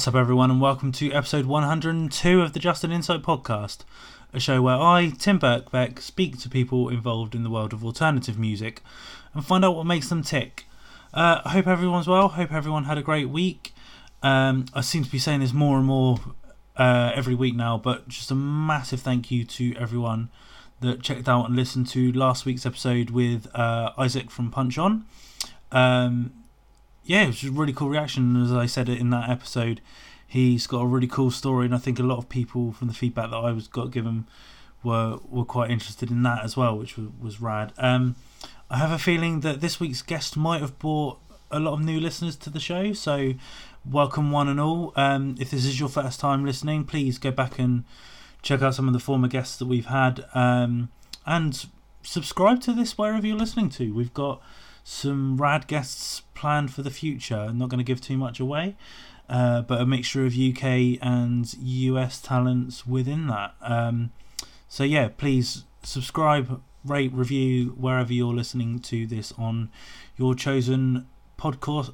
What's up, everyone, and welcome to episode 102 of the Just an Insight podcast, a show where I, Tim Birkbeck, speak to people involved in the world of alternative music and find out what makes them tick. Uh, I hope everyone's well. Hope everyone had a great week. Um, I seem to be saying this more and more uh, every week now, but just a massive thank you to everyone that checked out and listened to last week's episode with uh, Isaac from Punch On. Um, yeah, it was a really cool reaction. As I said in that episode, he's got a really cool story, and I think a lot of people from the feedback that I was got given were were quite interested in that as well, which was, was rad. Um, I have a feeling that this week's guest might have brought a lot of new listeners to the show, so welcome one and all. Um, if this is your first time listening, please go back and check out some of the former guests that we've had, um, and subscribe to this wherever you're listening to. We've got some rad guests planned for the future. I'm not going to give too much away, uh, but a mixture of UK and US talents within that. Um, so yeah, please subscribe, rate, review wherever you're listening to this on your chosen podcast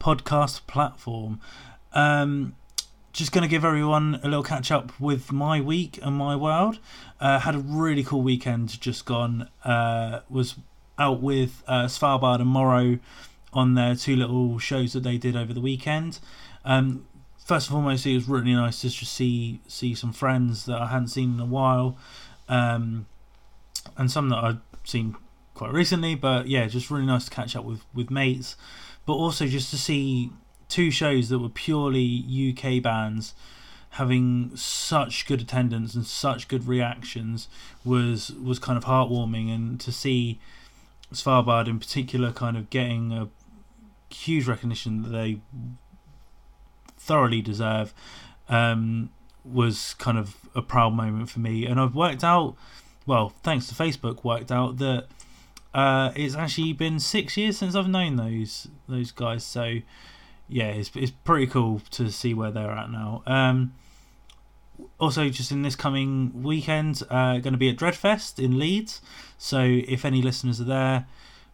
podcast platform. Um, just going to give everyone a little catch up with my week and my world. Uh, had a really cool weekend just gone. Uh, was out with uh, Svalbard and Morrow on their two little shows that they did over the weekend. Um, first and foremost, it was really nice to just see see some friends that I hadn't seen in a while, um, and some that I'd seen quite recently. But yeah, just really nice to catch up with with mates, but also just to see two shows that were purely UK bands having such good attendance and such good reactions was was kind of heartwarming and to see Svalbard in particular kind of getting a huge recognition that they thoroughly deserve um, was kind of a proud moment for me. And I've worked out, well, thanks to Facebook, worked out that uh, it's actually been six years since I've known those those guys. So yeah, it's it's pretty cool to see where they're at now. Um, also, just in this coming weekend, uh, going to be at Dreadfest in Leeds. So if any listeners are there,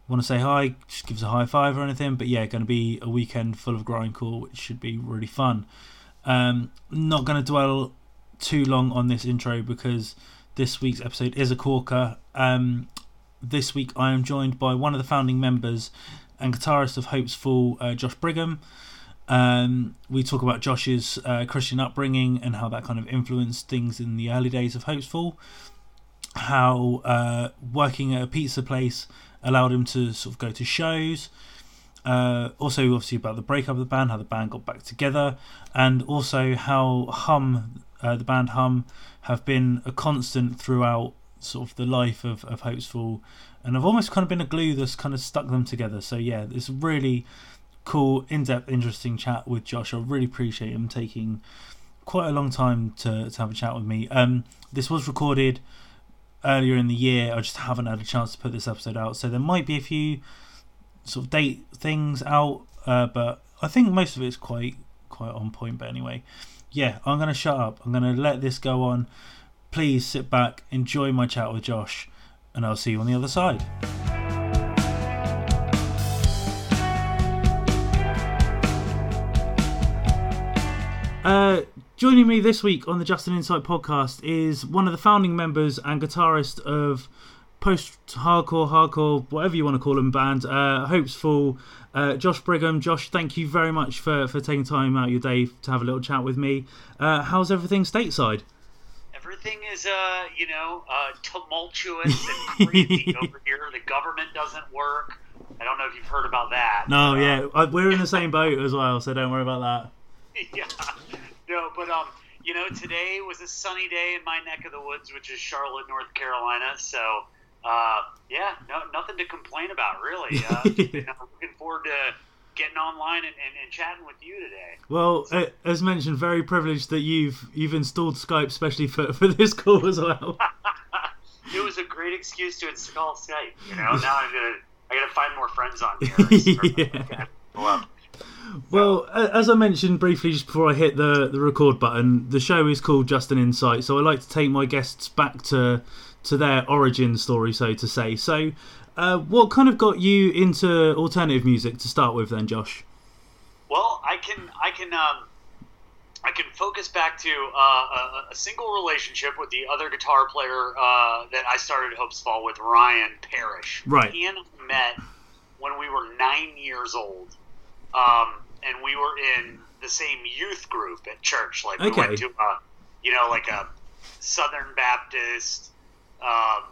want to say hi, just give us a high five or anything. But yeah, going to be a weekend full of grindcore, which should be really fun. Um, not going to dwell too long on this intro because this week's episode is a corker. Um, this week I am joined by one of the founding members and guitarist of Hope's Fall, uh, Josh Brigham. Um, we talk about Josh's uh, Christian upbringing and how that kind of influenced things in the early days of Hope's Fall. How uh, working at a pizza place allowed him to sort of go to shows. Uh, also, obviously, about the breakup of the band, how the band got back together, and also how Hum, uh, the band Hum, have been a constant throughout sort of the life of, of Hope's Fall, and have almost kind of been a glue that's kind of stuck them together. So, yeah, it's really cool, in depth, interesting chat with Josh. I really appreciate him taking quite a long time to, to have a chat with me. Um, this was recorded earlier in the year. I just haven't had a chance to put this episode out, so there might be a few sort of date things out, uh, but I think most of it's quite quite on point. But anyway, yeah, I'm gonna shut up. I'm gonna let this go on. Please sit back, enjoy my chat with Josh, and I'll see you on the other side. Uh, joining me this week on the Just an Insight podcast is one of the founding members and guitarist of post hardcore, hardcore, whatever you want to call them, band uh, Hope's Fall. Uh, Josh Brigham. Josh, thank you very much for, for taking time out of your day to have a little chat with me. Uh, how's everything stateside? Everything is, uh, you know, uh, tumultuous and crazy over here. The government doesn't work. I don't know if you've heard about that. No, yeah, we're in the same boat as well, so don't worry about that. yeah. No, but um, you know, today was a sunny day in my neck of the woods, which is Charlotte, North Carolina. So, uh, yeah, no, nothing to complain about, really. Uh, you know, looking forward to getting online and, and, and chatting with you today. Well, so, as mentioned, very privileged that you've you've installed Skype, especially for for this call as well. it was a great excuse to install Skype. You know, now I'm gonna I gotta find more friends on here. yeah. Well, well, as I mentioned briefly just before I hit the, the record button, the show is called Just an Insight, so I like to take my guests back to to their origin story, so to say. So, uh, what kind of got you into alternative music to start with, then, Josh? Well, I can I can um, I can focus back to uh, a, a, single relationship with the other guitar player uh, that I started Hopes Fall with, Ryan Parrish. Right. He and I met when we were nine years old, um, and we were in the same youth group at church. Like we Okay. went to, a, you know, like a Southern Baptist um,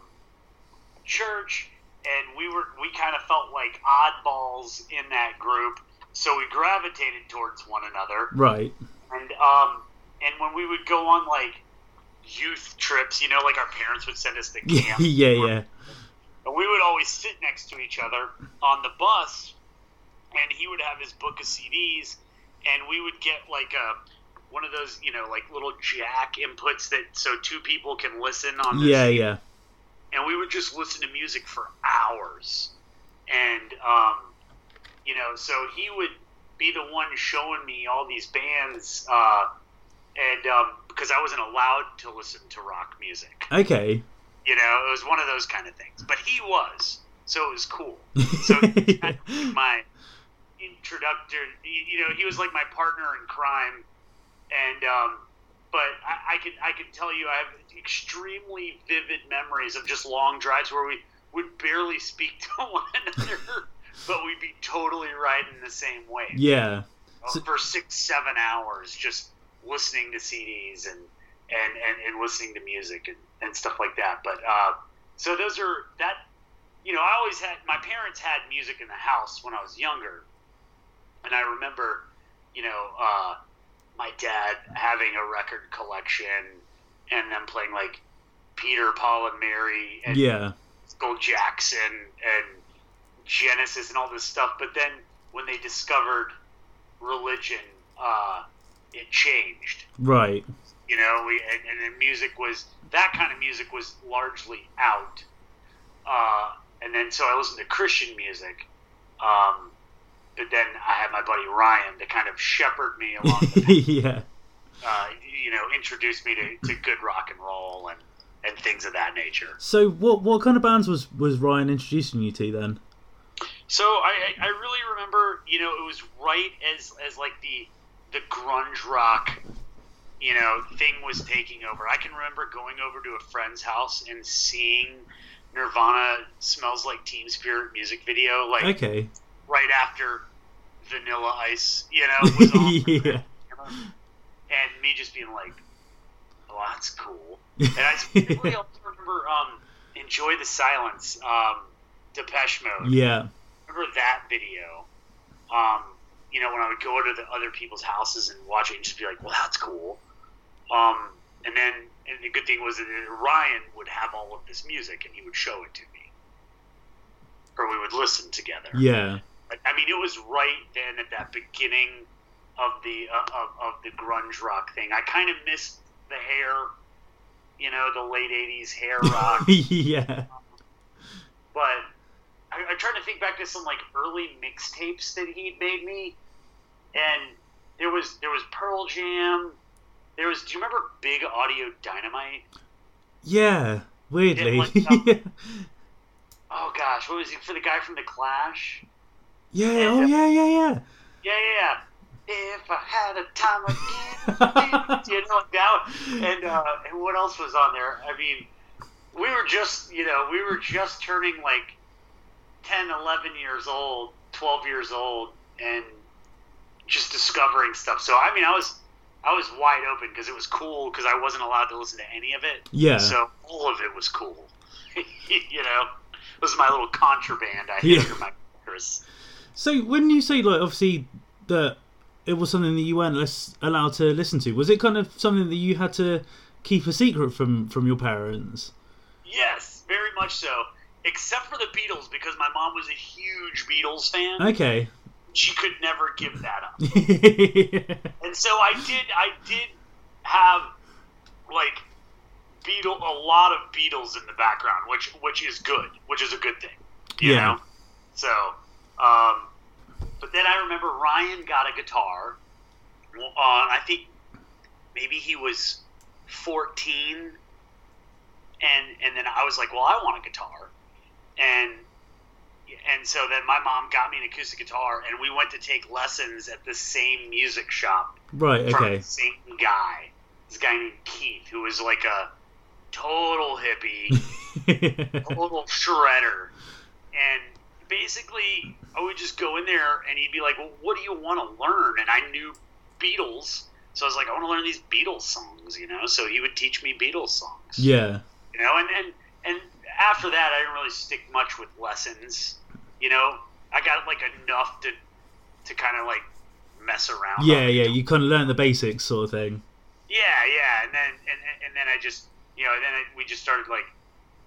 church, and we were we kind of felt like oddballs in that group. So we gravitated towards one another, Right. and um, and when we would go on like youth trips, you know, like our parents would send us to camp, yeah, yeah. and we would always sit next to each other on the bus, and he would have his book of CDs, and we would get like a one of those, you know, like little jack inputs that so two people can listen on. the Yeah, CD yeah. and we would just listen to music for hours. And um, you know, so he would be the one showing me all these bands, uh, and um, because I wasn't allowed to listen to rock music, Okay. you know, it was one of those kind of things. But he was, so it was cool. So he kind of like my introductory, you know, he was like my partner in crime, and um, but I, I can I can tell you I have extremely vivid memories of just long drives where we would barely speak to one another, but we'd be totally riding the same way Yeah. uh, So- for six seven hours just listening to CDs and and and, and listening to music and, and stuff like that. But uh, so those are that. You know, I always had my parents had music in the house when I was younger, and I remember, you know, uh, my dad having a record collection and them playing like Peter, Paul, and Mary and Yeah. Michael Jackson and Genesis and all this stuff. But then when they discovered religion, uh, it changed. Right. You know, we and, and the music was that kind of music was largely out. Uh, and then so I listened to Christian music. Um, but then I had my buddy Ryan to kind of shepherd me along the yeah. uh, you know, introduced me to, to good rock and roll and, and things of that nature. So what what kind of bands was was Ryan introducing you to then? So I, I I really remember, you know, it was right as as like the the grunge rock, you know, thing was taking over. I can remember going over to a friend's house and seeing Nirvana "Smells Like Teen Spirit" music video, like Okay. right after Vanilla Ice, you know, was on. yeah. and me just being like, "Oh, that's cool." And I also remember um, "Enjoy the Silence," um, Depeche Mode. Yeah. Remember that video? Um, you know, when I would go to the other people's houses and watch it, and just be like, "Well, that's cool." Um, and then, and the good thing was that Ryan would have all of this music, and he would show it to me, or we would listen together. Yeah. I mean, it was right then at that beginning of the uh, of, of the grunge rock thing. I kind of missed the hair, you know, the late '80s hair rock. yeah. but I, I'm trying to think back to some like early mixtapes that he'd made me, and there was there was Pearl Jam. There was. Do you remember Big Audio Dynamite? Yeah. Weirdly. like, um, Oh gosh, what was he for the guy from the Clash? Yeah. Oh yeah. Yeah. Yeah. Yeah, yeah, yeah. If I had a time again, you know that. And uh, and what else was on there? I mean, we were just, you know, we were just turning like 10, 11 years old, 12 years old, and just discovering stuff. So I mean, I was I was wide open because it was cool because I wasn't allowed to listen to any of it. Yeah. So all of it was cool. you know, it was my little contraband I had Yeah. under my fingers. So when you say like obviously that it was something that you weren't less allowed to listen to, was it kind of something that you had to keep a secret from from your parents? Yes, very much so. Except for the Beatles, because my mom was a huge Beatles fan. Okay. She could never give that up. yeah. And so I did. I did have like Beatle, a lot of Beatles in the background, which which is good, which is a good thing. You Yeah. know. So, um, but then I remember Ryan got a guitar. Uh, I think maybe he was fourteen, and and then I was like, well, I want a guitar, and and so then my mom got me an acoustic guitar, and we went to take lessons at the same music shop Right. from Okay. the same guy. This guy named Keith, who was like a total hippie, total shredder, and basically I would just go in there, and he'd be like, "Well, what do you want to learn?" And I knew Beatles, so I was like, "I want to learn these Beatles songs," you know. So he would teach me Beatles songs yeah. you know and and and after that i didn't really stick much with lessons you know i got like enough to to kind of like mess around Yeah. Yeah. You kind of learn the basics, sort of thing. yeah yeah and then and, and- then i just you know then I, we just started like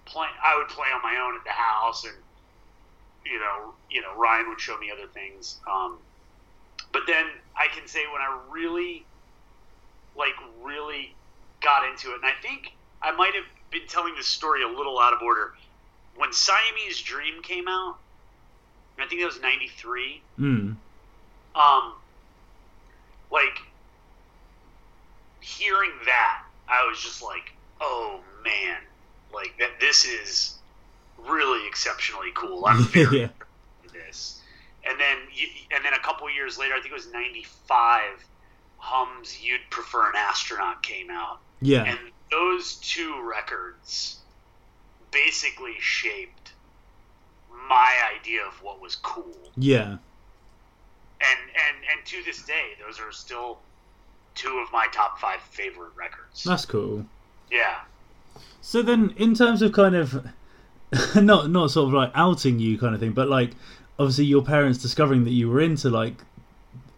playing i would play on my own at the house and you know you know ryan would show me other things um but then i can say when i really like really got into it and i think i might have been telling this story a little out of order when siamese dream came out i think that was 93 Mm. um, like hearing that, I was just like, oh man, like that. This is really exceptionally cool. I'm very yeah. this. And then, and then a couple years later, I think it was '95. Hum's "You'd Prefer an Astronaut" came out, Yeah. and those two records basically shaped my idea of what was cool Yeah. and and and to this day, those are still two of my top five favorite records. That's cool. Yeah, So then, in terms of kind of not not sort of like outing you kind of thing, but like obviously your parents discovering that you were into like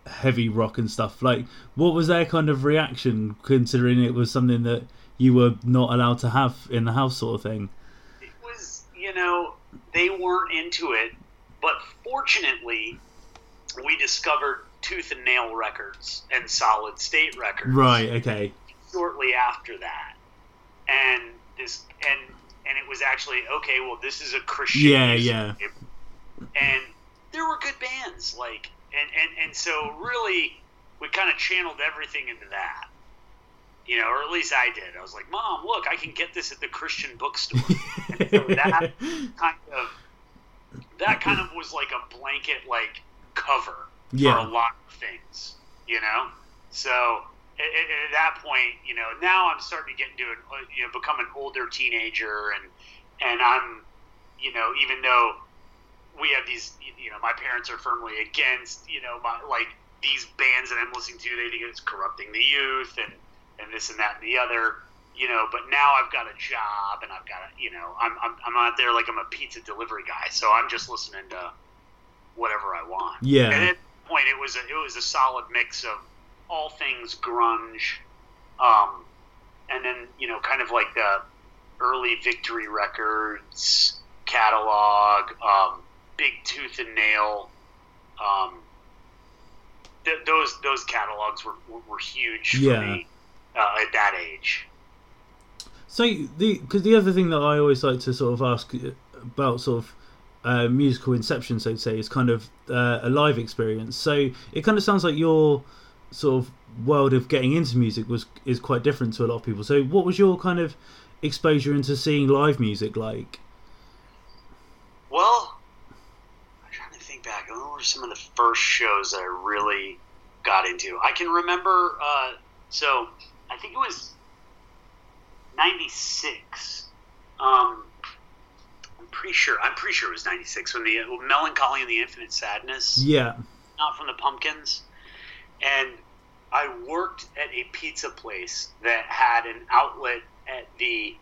heavy rock and stuff. Like, what was their kind of reaction, considering it was something that you were not allowed to have in the house, sort of thing? it was you know they weren't into it, but fortunately, we discovered Tooth and Nail Records and Solid State Records Right. Okay. shortly after that, and this and and it was actually okay. Well, this is a Christian. Yeah, yeah. group. And there were good bands, like and and and so really, we kind of channeled everything into that. You know, or at least I did. I was like, "Mom, look, I can get this at the Christian bookstore." And so that kind of that kind of was like a blanket like cover Yeah. for a lot of things, you know. So at, at, at that point, you know, now I'm starting to get into it, uh, you know, become an older teenager, and and I'm, you know, even though we have these, you know, my parents are firmly against, you know, my like these bands that I'm listening to, they think it's corrupting the youth and and this and that and the other. You know, but now I've got a job and I've got a, you know, I'm, I'm, I'm out there like I'm a pizza delivery guy, so I'm just listening to whatever I want. Yeah. And at that point, it was a, it was a solid mix of all things grunge, um, and then you know, kind of like the early Victory Records catalog, um, Big Tooth and Nail. Um, th- those those catalogs were, were, were huge for Yeah. me uh, at that age. So the because the other thing that I always like to sort of ask about sort of uh, musical inception, so to say, is kind of uh, a live experience. So it kind of sounds like your sort of world of getting into music was is quite different to a lot of people. So what was your kind of exposure into seeing live music like? Well, I'm trying to think back. What were some of the first shows that I really got into? I can remember. Uh, so I think it was '96. Um, I'm pretty sure. I'm pretty sure it was '96 when the uh, Melancholy and the Infinite Sadness, Yeah, not from the Pumpkins, and I worked at a pizza place that had an outlet at the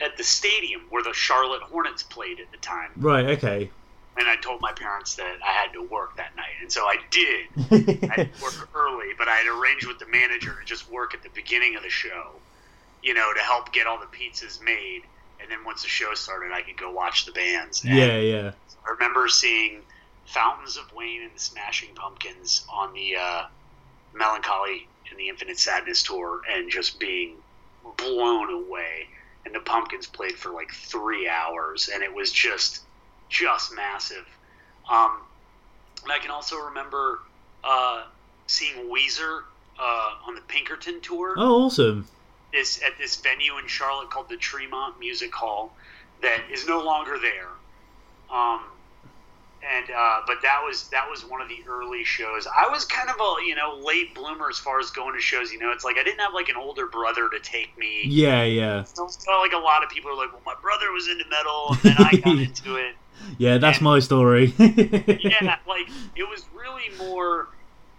at the stadium where the Charlotte Hornets played at the time right, okay. and I told my parents that I had to work that night, and so I did. I work early, but I had arranged with the manager to just work at the beginning of the show, you know, to help get all the pizzas made, and then once the show started, I could go watch the bands. And yeah, yeah, I remember seeing Fountains of Wayne and the Smashing Pumpkins on the uh, Melancholy and the Infinite Sadness tour, and just being blown away. And the Pumpkins played for like three hours, and it was just just massive. Um, and I can also remember uh, seeing Weezer uh, on the Pinkerton tour Oh, awesome. this at this venue in Charlotte called the Tremont Music Hall that is no longer there. Um, and uh, but that was that was one of the early shows. I was kind of a you know late bloomer as far as going to shows. You know, it's like I didn't have like an older brother to take me. Yeah, yeah. So, so like a lot of people are like, well, my brother was into metal, and then I got into it. Yeah, that's And- my story. yeah, like it was really more,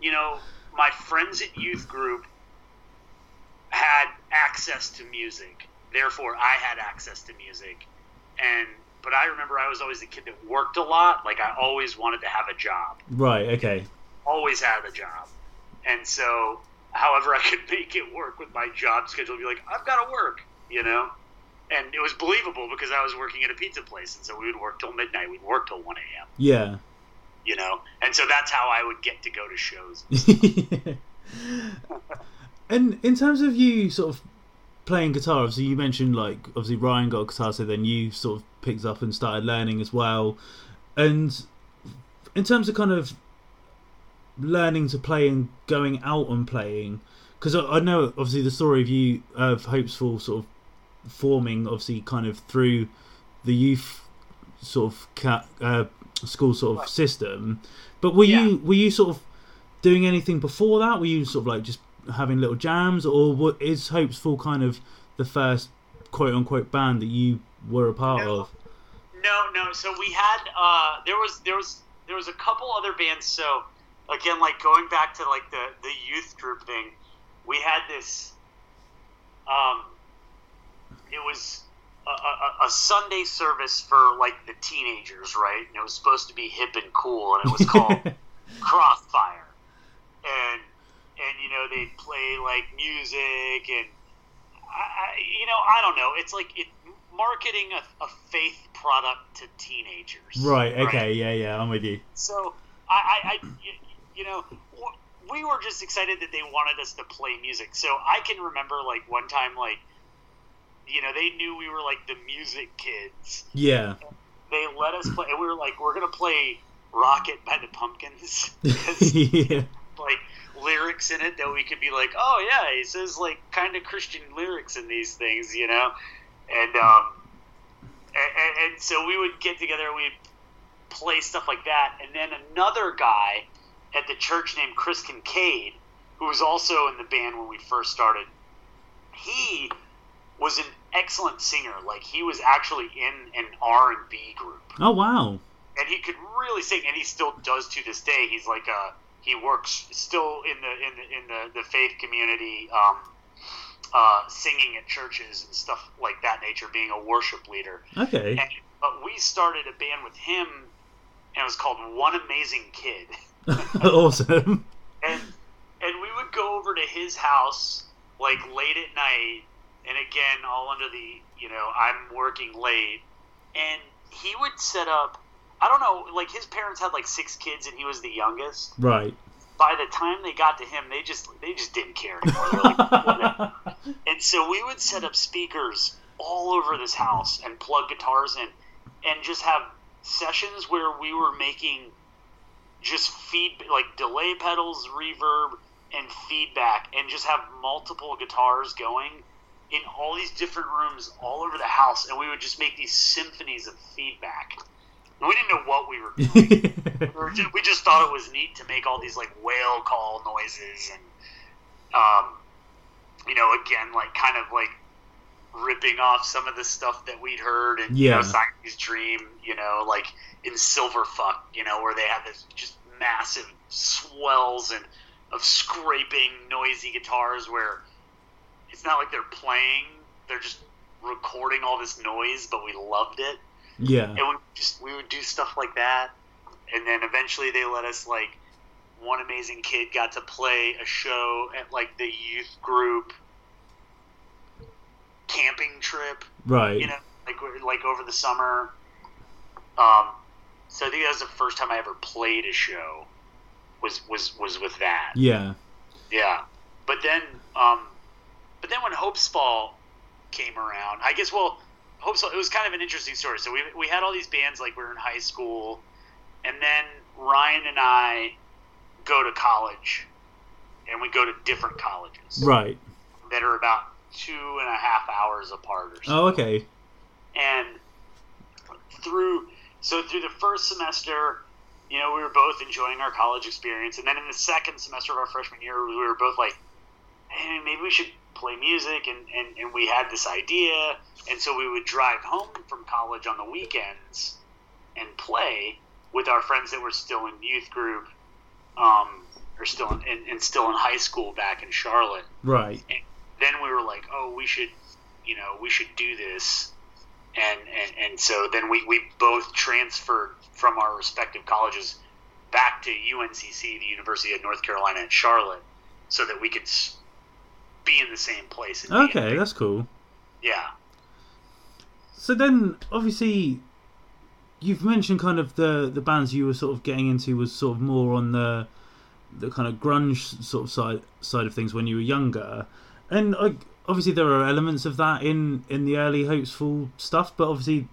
you know, my friends at youth group had access to music. Therefore, I had access to music. And but I remember I was always the kid that worked a lot. Like I always wanted to have a job. Right. Okay. Always had a job. And so, however I could make it work with my job schedule, be like, I've got to work, you know. And it was believable because I was working at a pizza place, and so we would work till midnight. We'd work till one a.m. Yeah. You know, and so that's how I would get to go to shows. and in terms of you sort of playing guitar, obviously you mentioned like obviously Ryan got a guitar, so then you sort of picked up and started learning as well. And in terms of kind of learning to play and going out and playing, because I, I know obviously the story of you of Hope's Fall sort of forming obviously kind of through the youth sort of ca- uh, school sort of system. But were Yeah. you were you sort of doing anything before that? Were you sort of like just having little jams, or what is Hope's Fall kind of the first quote unquote band that you were a part No. of? No, no. So we had uh, there was there was there was a couple other bands. So again, like going back to like the the youth group thing, we had this. Um, it was a, a, a Sunday service for like the teenagers, right? And it was supposed to be hip and cool, and it was called Crossfire, and and you know they'd play like music and I, you know I don't know. It's like it marketing a, a faith product to teenagers. right. Okay. Yeah. Yeah. I'm with you. So I, I, I you- you know, we were just excited that they wanted us to play music. So I can remember like one time, like, you know, they knew we were like the music kids. Yeah. They let us play, and we were like, we're gonna play "Rocket" by the Pumpkins yeah. like lyrics in it that we could be like, oh yeah, he says like kind of Christian lyrics in these things, you know, and um, and, and, so we would get together and we'd play stuff like that, and then another guy at the church named Chris Kincaid, who was also in the band when we first started, he was an excellent singer. Like he was actually in an R and B group Oh wow. and he could really sing, and he still does to this day. He's like a he works still in the in the in the, the faith community, um, uh, singing at churches and stuff like that nature, being a worship leader. Okay. And, but we started a band with him, and it was called One Amazing Kid. awesome. and and we would go over to his house like late at night and again all under the you know i'm working late and he would set up i don't know like his parents had like six kids and he was the youngest. Right. by the time they got to him they just they just didn't care anymore. Like, and so we would set up speakers all over this house and plug guitars in and just have sessions where we were making just feed like delay pedals reverb and feedback and just have multiple guitars going in all these different rooms all over the house. And we would just make these symphonies of feedback we didn't know what we were doing. We, were just, we just thought it was neat to make all these like whale call noises and um, you know again like kind of like ripping off some of the stuff that we'd heard and you know Siamese Dream you know like in Silverfuck you know where they have this just massive swells and of scraping noisy guitars where it's not like they're playing they're just recording all this noise but we loved it yeah. and we just we would do stuff like that and then eventually they let us like one amazing kid got to play a show at like the youth group camping trip Right. you know like like over the summer um so i think that was the first time i ever played a show was was was with that Yeah. yeah, but then, um, but then when Hope's Fall came around, I guess well, Hope's Fall, it was kind of an interesting story. So we we had all these bands like we were in high school, and then Ryan and I go to college, and we go to different colleges Right. that are about two and a half hours apart or so. Oh, okay. And through so through the first semester, you know, we were both enjoying our college experience, and then in the second semester of our freshman year, we were both like, "Hey, maybe we should play music," and and, and we had this idea, and so we would drive home from college on the weekends and play with our friends that were still in youth group, um, or still in, and, and still in high school back in Charlotte. Right. And then we were like, oh, we should, you know, we should do this. And, and, and so then we, we both transferred from our respective colleges back to UNCC, the University of North Carolina at Charlotte, so that we could be in the same place. and Okay, that's cool. yeah. So then, obviously, you've mentioned kind of the the bands you were sort of getting into was sort of more on the the kind of grunge sort of side side of things when you were younger, and I, obviously there are elements of that in in the early Hope's Fall stuff, but obviously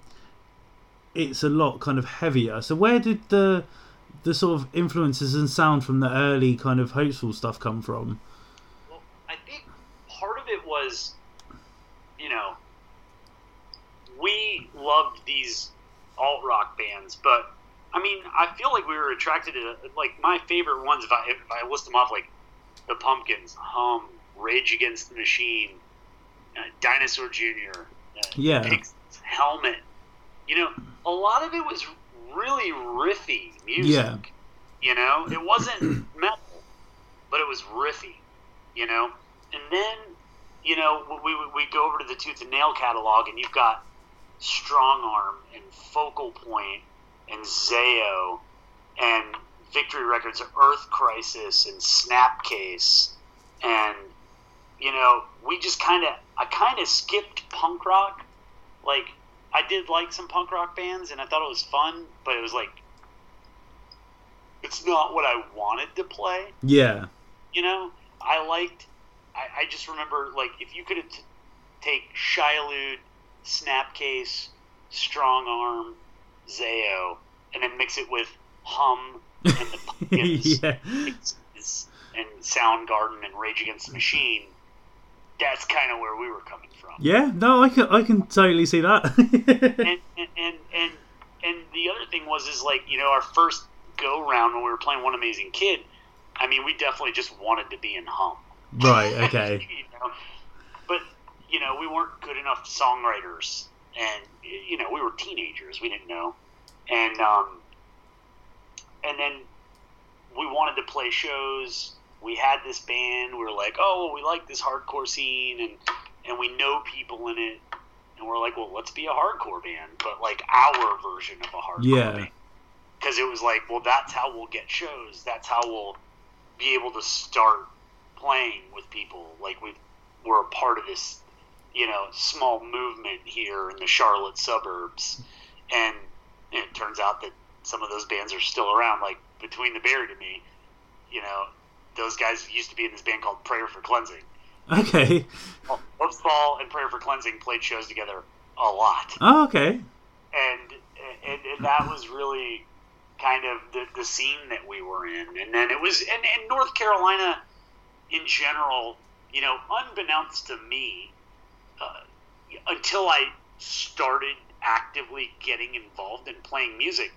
it's a lot kind of heavier. So where did the the sort of influences and sound from the early kind of Hope's Fall stuff come from? Well, I think part of it was, you know, we loved these alt rock bands, but I mean, I feel like we were attracted to like my favorite ones. If I if I list them off, like the Pumpkins, Hum, Rage Against the Machine, uh, Dinosaur Jr., uh, Yeah. Pigs, Helmet. You know, a lot of it was really riffy music. Yeah. You know, it wasn't metal, but it was riffy. You know, and then you know we we, we go over to the Tooth and Nail catalog, and you've got Strong Arm and Focal Point and Zao and Victory Records, Earth Crisis and Snapcase, and you know we just kind of I kind of skipped punk rock. Like I did like some punk rock bands, and I thought it was fun, but it was like it's not what I wanted to play. Yeah. You know, I liked. I, I just remember like if you could t- take Shai Hulud, Snapcase, Strong Arm, Zao, and then mix it with Hum and the Pumpkins yeah. and Soundgarden and Rage Against the Machine. That's kind of where we were coming from. Yeah, no, I can I can totally see that. and, and and and and the other thing was is like you know our first go round when we were playing One Amazing Kid. I mean, we definitely just wanted to be in Hum. Right, okay. you know? But you know, we weren't good enough songwriters, and you know, we were teenagers. We didn't know, and um, and then we wanted to play shows. We had this band. We were like, oh, well, we like this hardcore scene, and and we know people in it, and we're like, well, let's be a hardcore band, but like our version of a hardcore Yeah. band. Because it was like, well, that's how we'll get shows. That's how we'll be able to start playing with people. Like we we're a part of this, you know, small movement here in the Charlotte suburbs, and it turns out that some of those bands are still around. Like between the buried and me, you know, those guys used to be in this band called Prayer for Cleansing. Okay. Hope's Fall and Prayer for Cleansing played shows together a lot, Oh, okay. and and, and that was really kind of the, the scene that we were in. And then it was, and, and North Carolina in general, you know, unbeknownst to me, uh, until I started actively getting involved in playing music,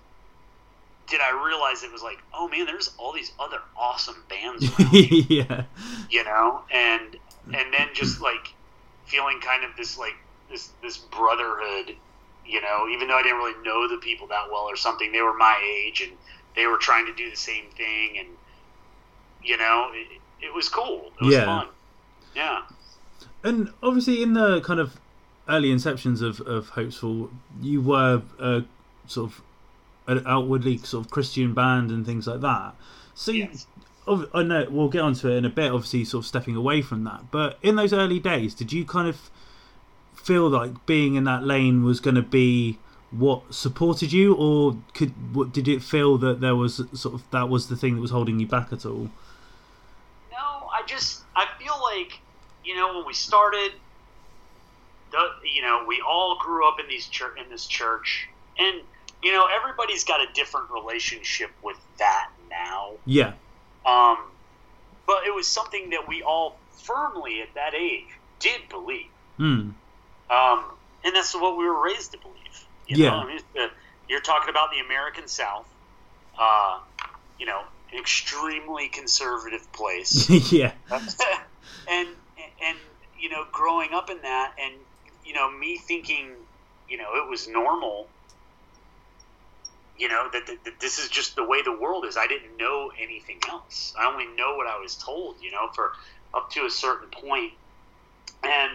did I realize it was like, oh man, there's all these other awesome bands around yeah. you know, and and then just like feeling kind of this like this this brotherhood, you know, even though I didn't really know the people that well or something, they were my age and they were trying to do the same thing, and you know, it, it was cool. It was Yeah. fun. Yeah. And obviously, in the kind of early inceptions of, of Hope's Fall, you were a sort of an outwardly sort of Christian band and things like that. So, Yes. ob- I know we'll get onto it in a bit. Obviously, sort of stepping away from that. But in those early days, did you kind of feel like being in that lane was going to be what supported you, or could what, did it feel that there was sort of that was the thing that was holding you back at all? I just I feel like you know when we started, the you know we all grew up in these church in this church, and you know everybody's got a different relationship with that now. Yeah. Um, but it was something that we all firmly at that age did believe, Hmm. um, and that's what we were raised to believe. You Yeah. know, I mean, the, you're talking about the American South. uh, you know, an extremely conservative place. yeah. and and you know, growing up in that, and you know, me thinking, you know, it was normal. You know that, that, that this is just the way the world is. I didn't know anything else. I only know what I was told. You know, for up to a certain point, and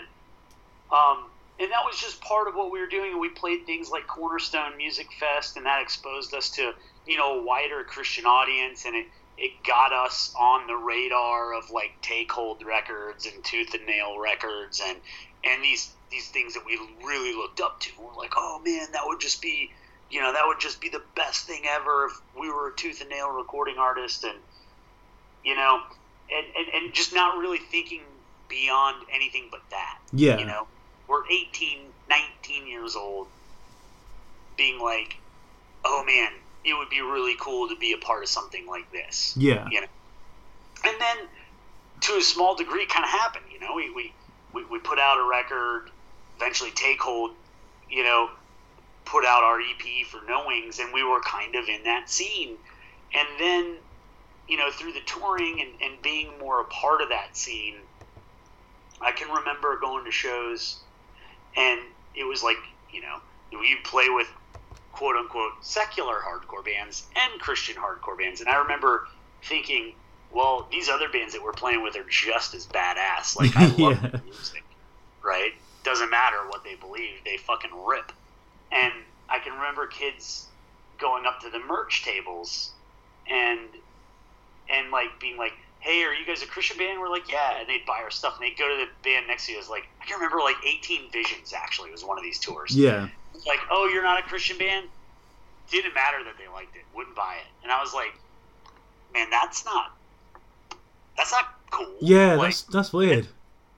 um, and that was just part of what we were doing. And we played things like Cornerstone Music Fest, and that exposed us to you know wider Christian audience, and it it got us on the radar of like Take Hold Records and Tooth and Nail Records, and and these these things that we really looked up to. We're like, oh man, that would just be you know that would just be the best thing ever if we were a Tooth and Nail recording artist, and you know, and and, and just not really thinking beyond anything but that. Yeah. You know, we're 18, 19 years old, being like, oh man, it would be really cool to be a part of something like this. Yeah. You know, and then to a small degree, kind of happened. You know, we, we we we put out a record, eventually Take Hold, you know, put out our EP for No Wings, and we were kind of in that scene. And then, you know, through the touring and, and being more a part of that scene, I can remember going to shows, and it was like, you know, we play with quote unquote secular hardcore bands and Christian hardcore bands. And I remember thinking, well, these other bands that we're playing with are just as badass. Like, I love Yeah. the music, right? Doesn't matter what they believe, they fucking rip. And I can remember kids going up to the merch tables and and like being like, "Hey, are you guys a Christian band?" We're like, "Yeah," and they'd buy our stuff, and they'd go to the band next to you. It was like I can remember like 18 Visions actually was one of these tours. Yeah. Like, oh, you're not a Christian band? Didn't matter that they liked it, wouldn't buy it, and I was like, man, that's not that's not cool. Yeah, like, that's that's weird.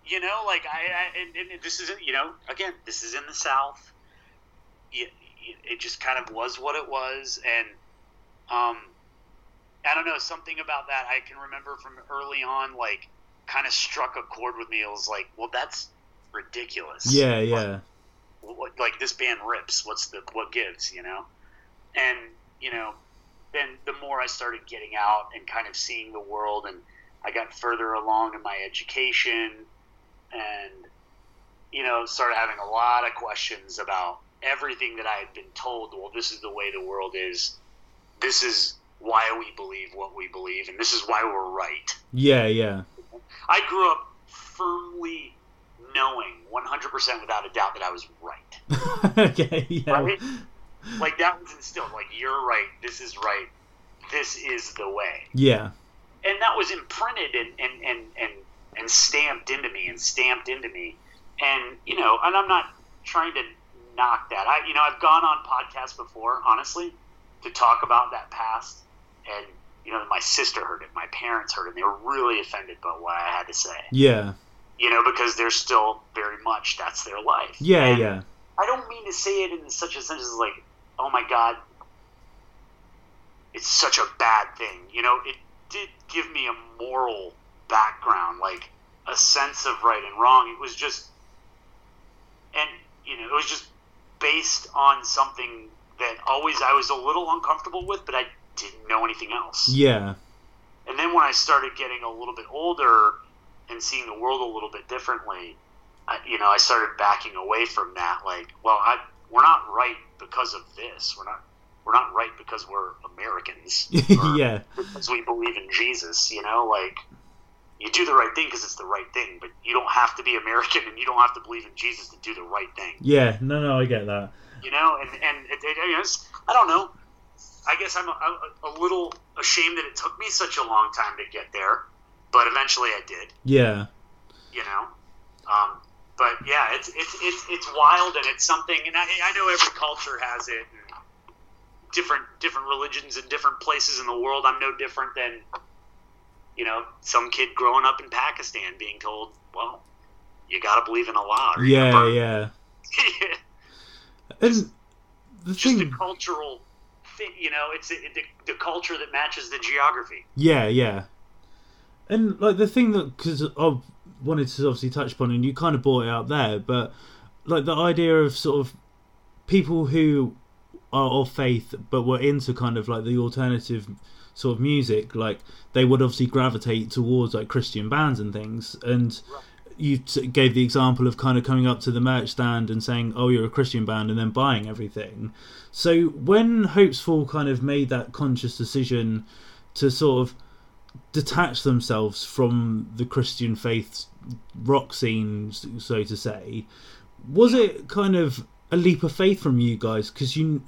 you know, like I, I and, and this is you know again this is in the South. It, it just kind of was what it was, and um, I don't know something about that. I can remember from early on, like kind of struck a chord with me. It was like, well, that's ridiculous. Yeah, yeah. What, like this band rips. What's the what gives? You know, and you know, then the more I started getting out and kind of seeing the world, and I got further along in my education, and you know, started having a lot of questions about everything that I had been told. Well, this is the way the world is. This is why we believe what we believe, and this is why we're right. Yeah, yeah. I grew up firmly knowing 100% without a doubt that I was right. okay, yeah. Right? Like that was instilled. Like you're right. This is right. This is the way. Yeah. And that was imprinted and and and and, and stamped into me and stamped into me. And you know, and I'm not trying to knock that. I you know I've gone on podcasts before, honestly, to talk about that past. And you know, my sister heard it, my parents heard it. And they were really offended by what I had to say. Yeah. You know, because they're still very much that's their life. Yeah, And yeah. I don't mean to say it in such a sense as like, oh my god, it's such a bad thing. You know, it did give me a moral background, like a sense of right and wrong. It was just, and you know, it was just based on something that always I was a little uncomfortable with, but I didn't know anything else. Yeah. And then when I started getting a little bit older and seeing the world a little bit differently, I, you know, I started backing away from that. Like, well, I, we're not right because of this. We're not. We're not right because we're Americans. yeah. Because we believe in Jesus. You know, like you do the right thing because it's the right thing, but you don't have to be American and you don't have to believe in Jesus to do the right thing. Yeah. No, no, I get that. You know, and and it, it, it's- I don't know. I guess I'm a, a, a little ashamed that it took me such a long time to get there, but eventually I did. Yeah. You know, um, but yeah, it's it's it's it's wild and it's something. And I, I know every culture has it. And different different religions in different places in the world. I'm no different than you know some kid growing up in Pakistan being told, well, you got to believe in Allah. Yeah, gonna yeah. And the just the cultural thing, you know, it's it, the, the culture that matches the geography. yeah, yeah. And like the thing that because I wanted to obviously touch upon, and you kind of brought it up there, but like the idea of sort of people who are of faith but were into kind of like the alternative sort of music, like they would obviously gravitate towards like Christian bands and things. And you t- gave the example of kind of coming up to the merch stand and saying, "Oh, you're a Christian band," and then buying everything. So when Hopesfall kind of made that conscious decision to sort of detach themselves from the Christian faith rock scene, so to say, was it kind of a leap of faith from you guys? Because you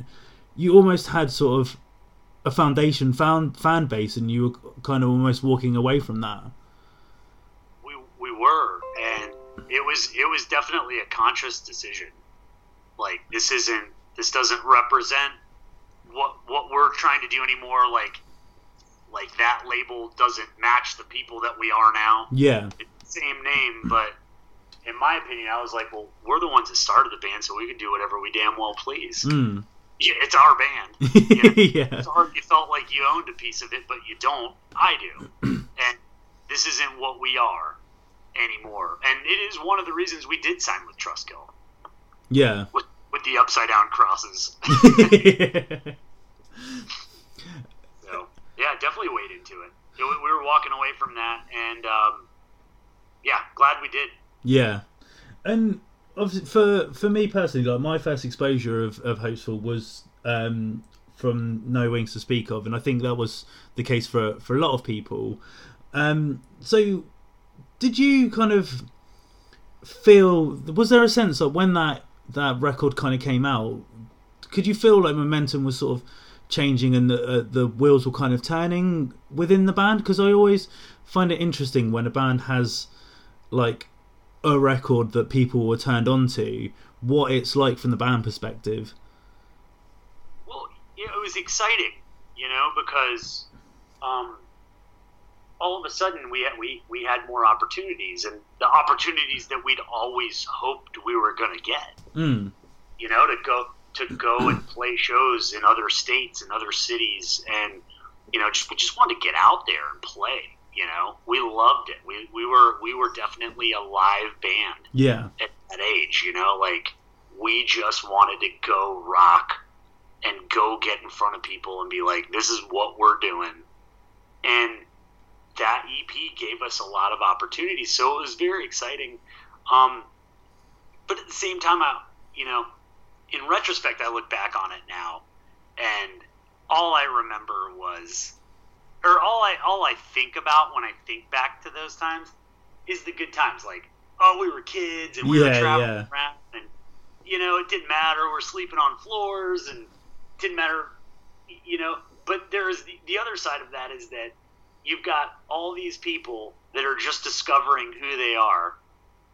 you almost had sort of a foundation found fan base, and you were kind of almost walking away from that. We we were, and it was it was definitely a conscious decision. Like this isn't this doesn't represent what what we're trying to do anymore. Like like that label doesn't match the people that we are now. Yeah, it's same name, but in my opinion, I was like, well, we're the ones that started the band, so we can do whatever we damn well please. mm. Yeah, it's our band. You, know, yeah, it's hard, you felt like you owned a piece of it, but you don't. I do, and this isn't what we are anymore. And it is one of the reasons we did sign with Trustkill yeah. with with the upside down crosses. so yeah, definitely weighed into it. We were walking away from that, and um, yeah, glad we did. Yeah, and for for me personally, like my first exposure of of Hopesfall was um, from No Wings to Speak of, and I think that was the case for for a lot of people. Um, so, did you kind of feel? Was there a sense that when that that record kind of came out, could you feel like momentum was sort of changing and the uh, the wheels were kind of turning within the band? Because I always find it interesting when a band has like a record that people were turned on to, what it's like from the band perspective. Well, yeah, it was exciting, you know, because um, all of a sudden we had we, we had more opportunities, and the opportunities that we'd always hoped we were going to get. Mm. You know, to go to go and play shows in other states and other cities, and you know, just we just wanted to get out there and play. You know, we loved it. We, we were we were definitely a live band Yeah, at that age. You know, like we just wanted to go rock and go get in front of people and be like, this is what we're doing. And that EP gave us a lot of opportunities, so it was very exciting. Um, but at the same time, I, you know, in retrospect, I look back on it now, and all I remember was, or all I all I think about when I think back to those times, is the good times. Like, oh, we were kids and we were Yeah, traveling yeah. around, and you know, it didn't matter. We're sleeping on floors, and it didn't matter, you know. But there's the, the other side of that is that you've got all these people that are just discovering who they are,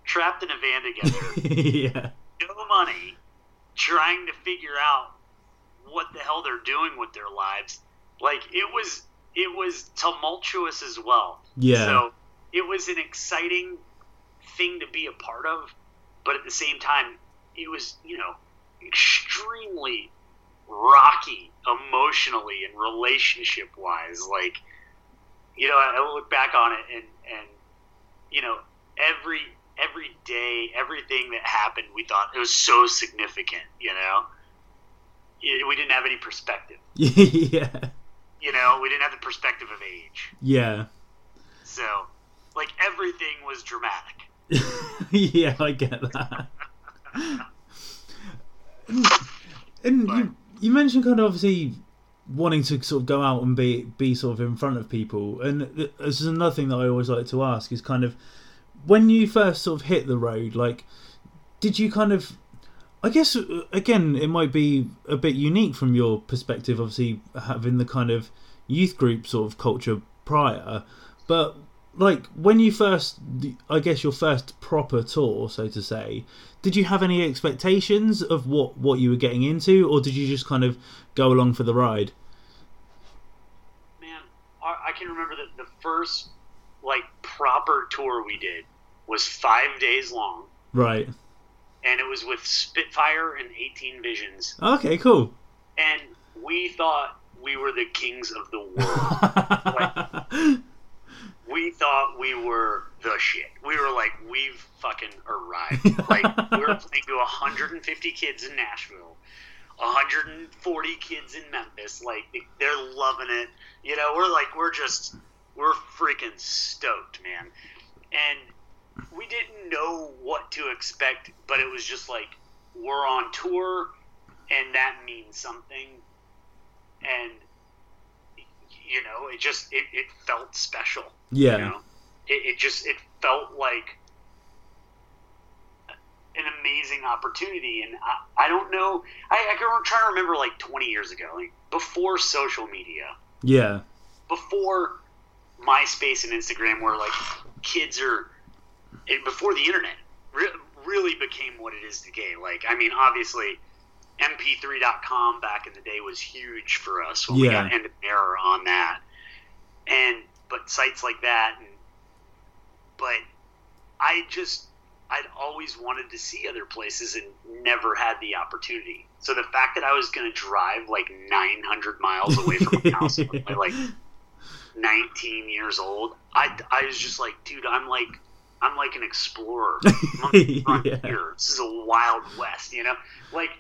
trapped in a van together, yeah, no money, trying to figure out what the hell they're doing with their lives. Like it was, it was tumultuous as well. yeah, So it was an exciting thing to be a part of, but at the same time, it was you know extremely rocky emotionally and relationship wise. Like you know, I I look back on it and and you know every every day, everything that happened, we thought it was so significant. You know, we didn't have any perspective. yeah, You know, we didn't have the perspective of age. yeah, So, like everything was dramatic. yeah. I get that. And, and you, you mentioned kind of obviously wanting to sort of go out and be be sort of in front of people, and this is another thing that I always like to ask is kind of when you first sort of hit the road, like, did you kind of I guess uh, again, it might be a bit unique from your perspective, obviously having the kind of youth group sort of culture prior, but like when you first, I guess your first proper tour, so to say, did you have any expectations of what what you were getting into, or did you just kind of go along for the ride? Man, I I can remember that the first like proper tour we did was five days long, Right. and it was with Spitfire and 18 Visions, Okay. Cool. and we thought we were the kings of the world. we thought we were the shit. We were like, we've fucking arrived. Like, we were playing to 150 kids in Nashville. 140 kids in Memphis. Like they're loving it. You know, we're like we're just we're freaking stoked, man. And we didn't know what to expect, but it was just like we're on tour, and that means something. And you know, it just it, it felt special. Yeah. You know? it, it just it felt like an amazing opportunity and I, I don't know I, I can try to remember like 20 years ago like before social media Yeah. before MySpace and Instagram where like kids are before the internet re- really became what it is today like I mean obviously mp3.com back in the day was huge for us when we Yeah. got end of error on that and but sites like that and but I just I'd always wanted to see other places and never had the opportunity. So the fact that I was going to drive like 900 miles away from my house when like 19 years old, I, I was just like, dude, I'm like I'm like an explorer. I'm on the frontier. Yeah. This is a wild west, you know? Like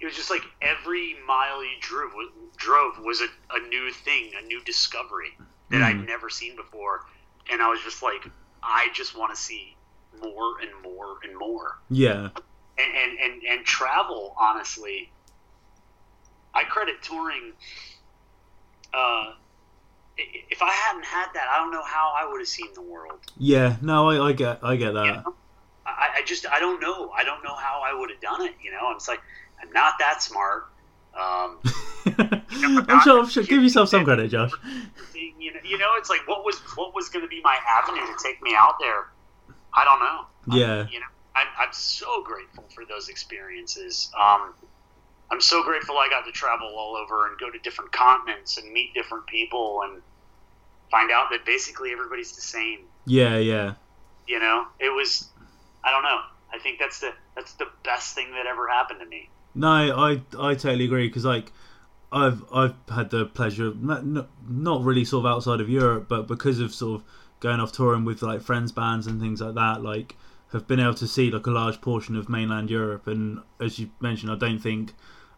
it was just like every mile you drove drove was a, a new thing, a new discovery that Mm. I'd never seen before, and I was just like, I just want to see more and more and more, Yeah. and and and, and travel. Honestly, I credit touring. Uh, if I hadn't had that, I don't know how I would have seen the world. Yeah. No, I, I get I get You that. know? I, I just I don't know. I don't know how I would have done it. You know, I'm just like I'm not that smart. Um, I'm sure. I'm sure. Give yourself some credit, Josh. you know, you know, it's like what was what was going to be my avenue to take me out there? I don't know. Yeah. I, you know, I'm, I'm so grateful for those experiences. Um, I'm so grateful I got to travel all over and go to different continents and meet different people and find out that basically everybody's the same. Yeah. Yeah. You know, it was. I don't know. I think that's the that's the best thing that ever happened to me. No, I I totally agree because like I've I've had the pleasure of not, not not really sort of outside of Europe, but because of sort of going off touring with like friends bands and things like that, like have been able to see like a large portion of mainland Europe, and as you mentioned, I don't think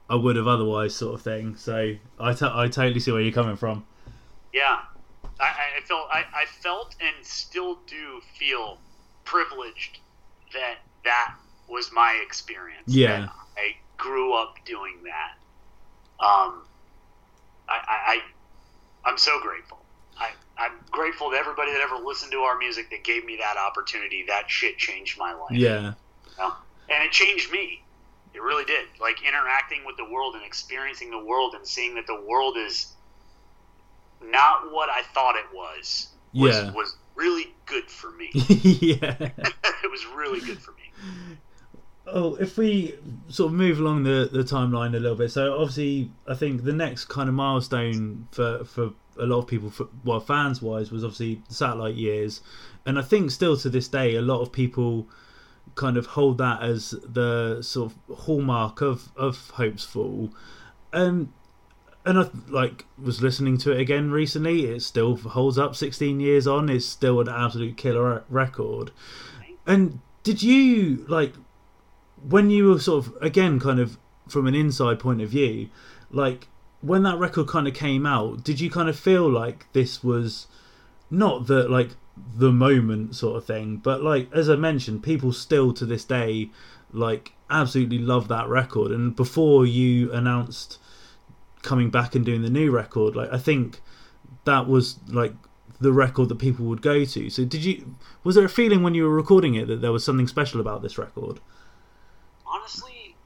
I would have otherwise, sort of thing. So I I totally see where you're coming from. Yeah, I, I felt I, I felt and still do feel privileged that that was my experience. Yeah. I grew up doing that. Um, I, I, I I'm so grateful. I, I'm grateful to everybody that ever listened to our music that gave me that opportunity. That shit changed my life. Yeah, and it changed me. It really did. Like interacting with the world and experiencing the world and seeing that the world is not what I thought it was. Was, Yeah. was really good for me. yeah. it was really good for me. Oh, if we sort of move along the, the timeline a little bit, so obviously I think the next kind of milestone for for a lot of people, for, well, fans wise, was obviously the satellite years, and I think still to this day, a lot of people kind of hold that as the sort of hallmark of of Hope's Fall, and and I like was listening to it again recently. It still holds up. Sixteen years on, it's still an absolute killer record. And did you like when you were sort of again kind of from an inside point of view, like when that record kind of came out, did you kind of feel like this was not the like the moment sort of thing, but like as I mentioned, people still to this day like absolutely love that record. And before you announced coming back and doing the new record, like I think that was like the record that people would go to. So did you was there a feeling when you were recording it that there was something special about this record? Honestly,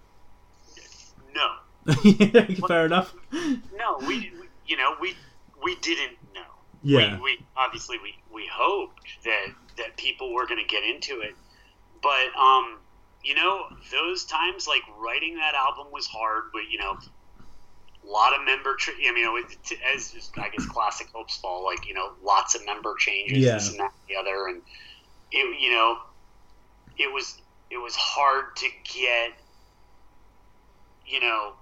no. Fair enough. No, we, we you know we we didn't. Yeah. we, we obviously we, we hoped that that people were going to get into it but um you know those times like writing that album was hard but you know a lot of member tra- I mean know it, as just, I guess classic Hope's Fall like you know lots of member changes Yeah. this and that and the other and it you know it was it was hard to get you know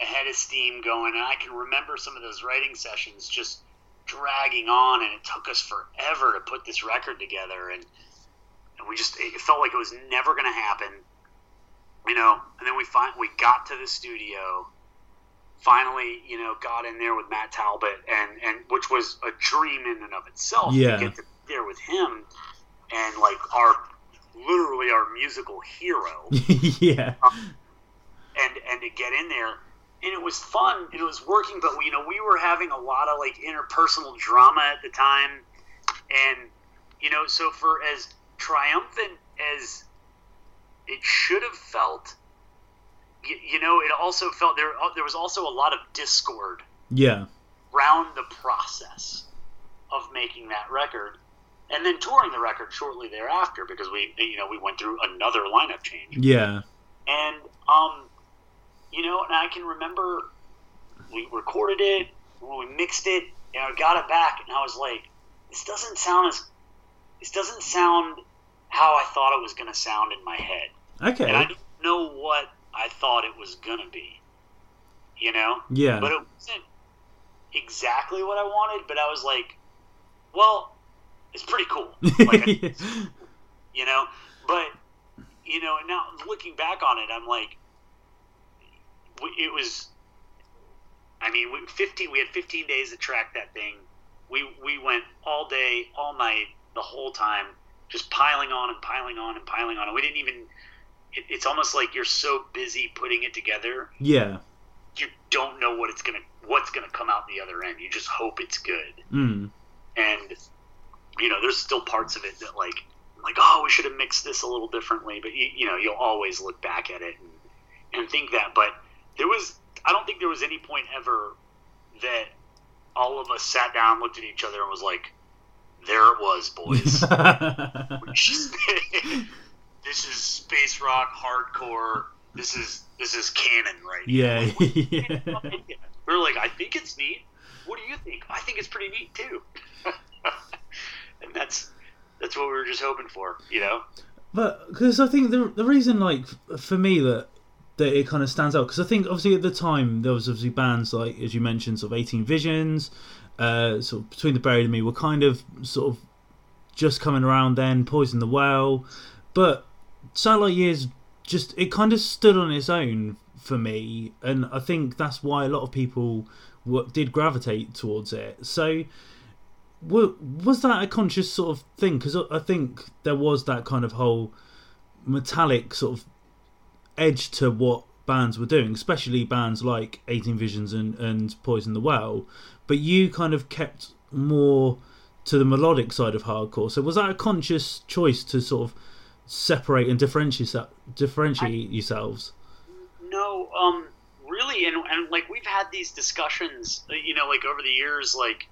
a head of steam going and I can remember some of those writing sessions just dragging on and it took us forever to put this record together and, and we just it felt like it was never going to happen you know, and then we find we got to the studio. Finally, you know, got in there with Matt Talbot, and and which was a dream in and of itself. Yeah. To get to be there with him, and like our literally our musical hero, yeah. Um, and and to get in there, and it was fun and it was working. But you know, we were having a lot of like interpersonal drama at the time, and you know, so for as triumphant as it should have felt, you, you know, it also felt there. There was also a lot of discord Yeah. around the process of making that record, and then touring the record shortly thereafter because we, you know, we went through another lineup change. Yeah. And um, you know, and I can remember we recorded it, we mixed it, and I got it back, and I was like, this doesn't sound as this doesn't sound how I thought it was going to sound in my head, Okay. and I don't know what I thought it was going to be, you know. yeah. But it wasn't exactly what I wanted. But I was like, well, it's pretty cool, like you know. But you know, now looking back on it, I'm like, it was. I mean, we, fifteen. We had 15 days to track that thing. We we went all day, all night, the whole time, just piling on and piling on and piling on. And we didn't even. It, it's almost like you're so busy putting it together, yeah. you don't know what it's gonna what's gonna come out the other end. You just hope it's good Mm. and you know there's still parts of it that like like oh we should have mixed this a little differently but you, you know you'll always look back at it and, and think that but there was i don't think there was any point ever that all of us sat down looked at each other and was like there it was boys. This is space rock hardcore. This is this is canon right yeah. Yeah. we we're like i think it's neat. What do you think? I think it's pretty neat too. And that's that's what we were just hoping for you know? But because I think the the reason, like for me, that that it kind of stands out because I think obviously at the time there was obviously bands like as you mentioned, sort of Eighteen Visions, uh, sort of Between the Buried and Me were kind of sort of just coming around then. Poison the Well, but Satellite Years just it kind of stood on its own for me, and I think that's why a lot of people did gravitate towards it. So wa- was that a conscious sort of thing? Because I think there was that kind of whole metallic sort of edge to what bands were doing, especially bands like 18 Visions and, and Poison the Well. But you kind of kept more to the melodic side of hardcore. So was that a conscious choice to sort of separate and differentiate differentiate yourselves? no um really and, and like we've had these discussions uh, you know like over the years like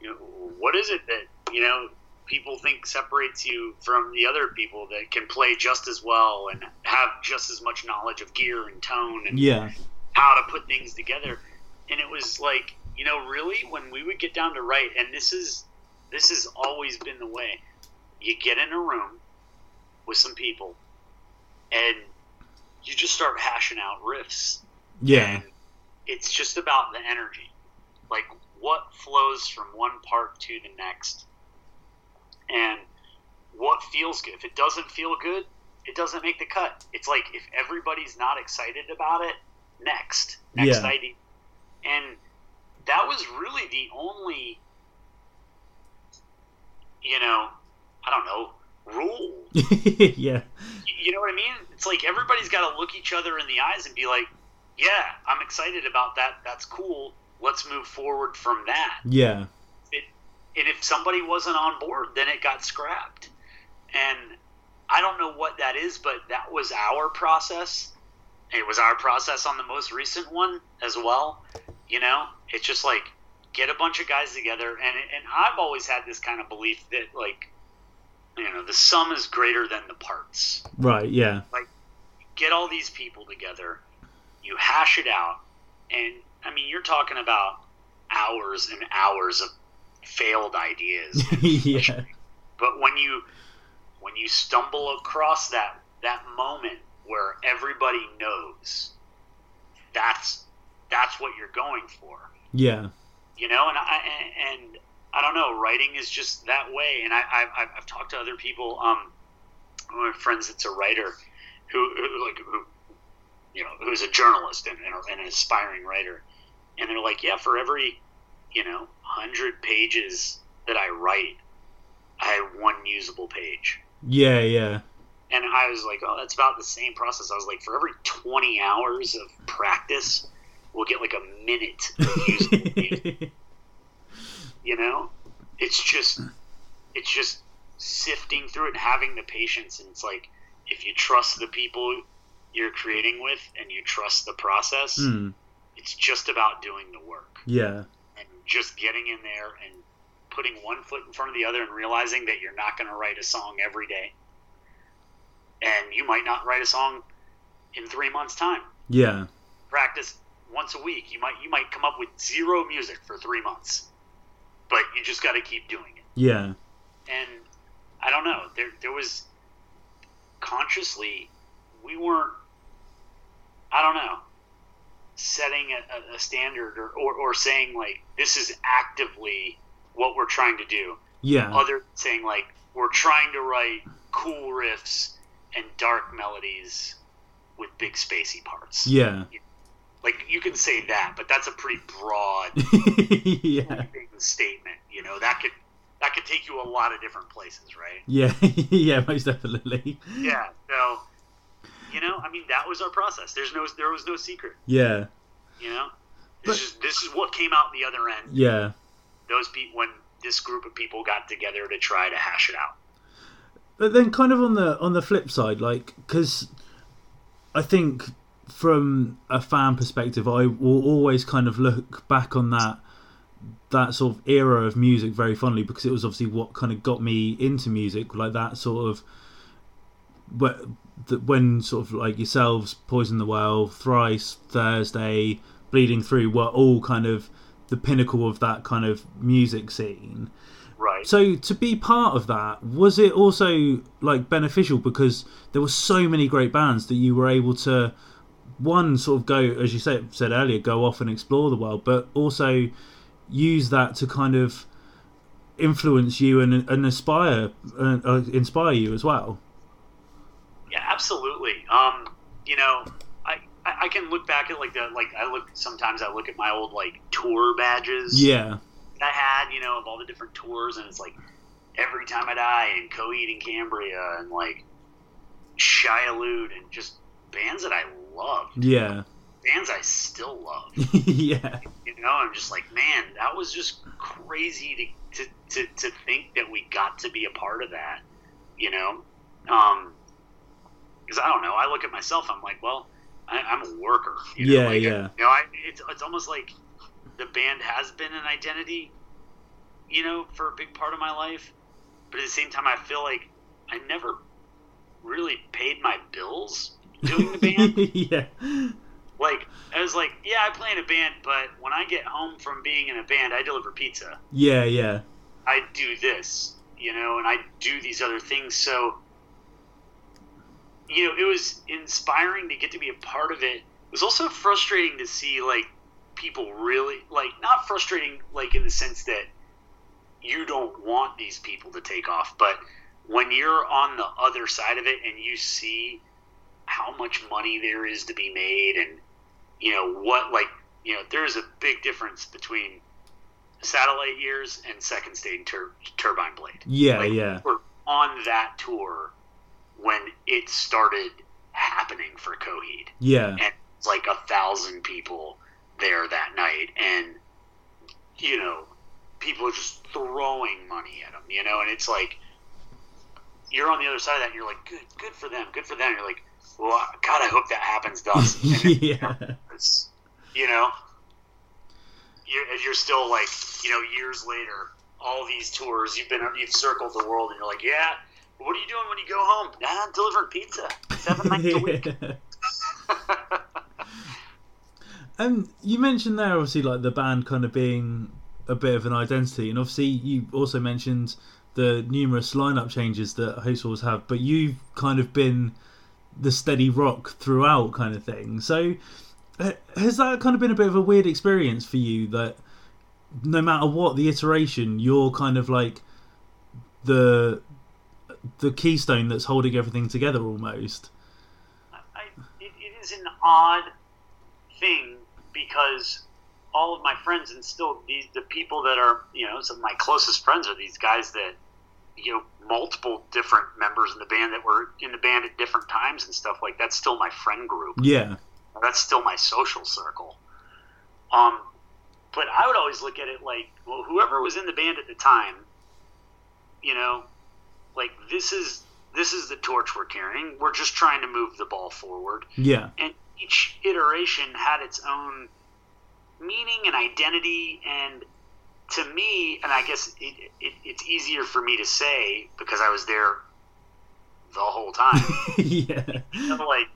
you know what is it that you know people think separates you from the other people that can play just as well and have just as much knowledge of gear and tone and Yeah, how to put things together. And it was like you know really when we would get down to write and this is this has always been the way. You get in a room with some people and you just start hashing out riffs. Yeah, and it's just about the energy. Like what flows from one part to the next and what feels good if it doesn't feel good it doesn't make the cut it's like if everybody's not excited about it next next Yeah. idea and that was really the only you know i don't know rule yeah, you know what I mean? It's like everybody's got to look each other in the eyes and be like, "Yeah, I'm excited about that. That's cool. Let's move forward from that." yeah, and if somebody wasn't on board, then it got scrapped. And I don't know what that is, but that was our process. It was our process on the most recent one as well. You know, it's just like get a bunch of guys together, and and I've always had this kind of belief that like, you know, the sum is greater than the parts right, yeah, Like, get all these people together, you hash it out, and I mean, you're talking about hours and hours of failed ideas. yeah, but when you when you stumble across that that moment where everybody knows that's that's what you're going for, yeah, you know, and I and I don't know, writing is just that way. And I I've, I've talked to other people, um, one of my friends that's a writer who, who like who you know, who's a journalist and, and, and an aspiring writer, and they're like, yeah, for every, you know, hundred pages that I write, I have one usable page. Yeah, yeah. And I was like, oh, that's about the same process. I was like, for every 20 hours of practice, we'll get like a minute of usable music. You know? It's just, it's just sifting through it and having the patience. And it's like, if you trust the people you're creating with and you trust the process, Mm, it's just about doing the work yeah. And just getting in there and putting one foot in front of the other and realizing that you're not going to write a song every day. And you might not write a song in three months' time. Yeah. Practice once a week. You might you might come up with zero music for three months, but you just got to keep doing it. Yeah. And I don't know. There there was consciously we weren't. I don't know setting a, a- standard or, or, or saying like this is actively what we're trying to do Yeah. other than saying like we're trying to write cool riffs and dark melodies with big spacey parts Yeah. like you can say that but that's a pretty broad yeah. statement you know that could that could take you a lot of different places right Yeah. yeah, most definitely. yeah so you know? I mean that was our process. There's no there was no secret. Yeah. you know? But- this is this is what came out the other end. Yeah. those people when this group of people got together to try to hash it out. But then, kind of on the on the flip side, like because I think from a fan perspective, I will always kind of look back on that that sort of era of music very fondly because it was obviously what kind of got me into music, like that sort of the- when sort of like yourselves, Poison the Well, Thrice, Thursday, Bleeding Through were all kind of the pinnacle of that kind of music scene. right So to be part of that, was it also like beneficial because there were so many great bands that you were able to one sort of go as you said said earlier, go off and explore the world, but also use that to kind of influence you and, and aspire uh, uh, inspire you as well. Yeah, absolutely. Um, you know, I, I can look back at like the like I look sometimes I look at my old like tour badges Yeah, I had, you know, of all the different tours, and it's like every time I die and Coheed and Cambria and like Shai Hulud and just bands that I loved, yeah, bands I still love. yeah, You know, I'm just like, man, that was just crazy to, to, to, to think that we got to be a part of that, you know? Um, because I don't know, I look at myself, I'm like, well, I, I'm a worker. You know? Yeah, like, yeah. You know, I, it's, it's almost like the band has been an identity, you know, for a big part of my life. But at the same time, I feel like I never really paid my bills doing the band yeah, like I was like, yeah, I play in a band, but when I get home from being in a band, I deliver pizza. yeah, yeah, I do this, you know, and I do these other things. So, you know, it was inspiring to get to be a part of it. It was also frustrating to see like people really like not frustrating like in the sense that you don't want these people to take off, but when you're on the other side of it and you see how much money there is to be made and you know what like you know there's a big difference between satellite years and second stage tur- turbine blade yeah, Like, yeah, we're on that tour when it started happening for Coheed. Yeah, and it's like a thousand people there that night. And you know people are just throwing money at them you know? And it's like you're on the other side of that and you're like good good for them good for them. You're like well god i hope that happens to us yeah, you know? You're, you're still like you know years later all these tours you've been you've circled the world and you're like yeah what are you doing when you go home? Nah delivering pizza. Seven nights a week. Um, you mentioned there obviously like the band kind of being a bit of an identity, and obviously you also mentioned the numerous lineup changes that Host have, but you've kind of been the steady rock throughout, kind of thing. So has that kind of been a bit of a weird experience for you that no matter what the iteration, you're kind of like the the keystone that's holding everything together almost? I, it, it always an odd thing because all of my friends and still these the people that are you know some of my closest friends are these guys that you know multiple different members in the band that were in the band at different times and stuff like that's still my friend group Yeah. that's still my social circle um but i would always look at it like well whoever was in the band at the time you know like this is this is the torch we're carrying we're just trying to move the ball forward Yeah. and each iteration had its own meaning and identity and to me and i guess it, it, it's easier for me to say because i was there the whole time yeah. you know, like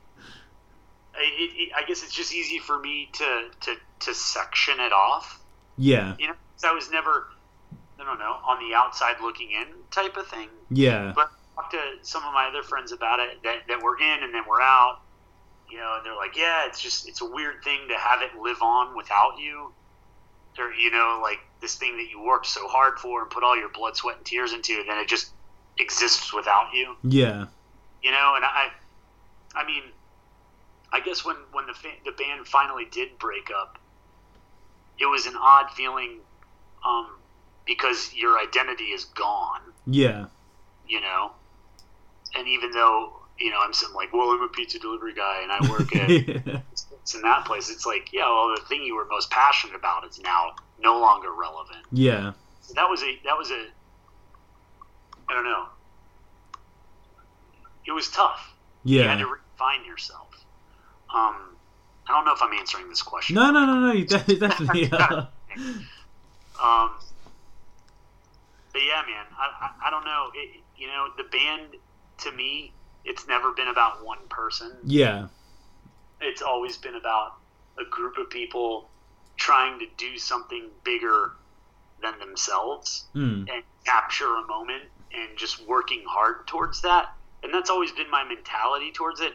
it, i guess it's just easy for me to to to section it off Yeah. you know i was never i don't know on the outside looking in type of thing Yeah. but I talked to some of my other friends about it that, that were in and then were out, you know, and they're like, yeah, it's just, it's a weird thing to have it live on without you. Or, you know, like this thing that you worked so hard for and put all your blood, sweat, and tears into, and then it just exists without you, Yeah. you know? And I, I mean, I guess when, when the, fa- the band finally did break up, it was an odd feeling um, because your identity is gone Yeah. you know. And even though you know I'm some like, well, I'm a pizza delivery guy and I work at it's in that place, it's like, yeah, well, the thing you were most passionate about is now no longer relevant. yeah. So that was a that was a I don't know. It was tough. Yeah. You had to refine yourself. Um, I don't know if I'm answering this question. No, no, no, no. You definitely are. Um, but yeah, man, I, I, I don't know. It, you know, the band to me, it's never been about one person. Yeah. It's always been about a group of people trying to do something bigger than themselves Mm. and capture a moment and just working hard towards that. And that's always been my mentality towards it.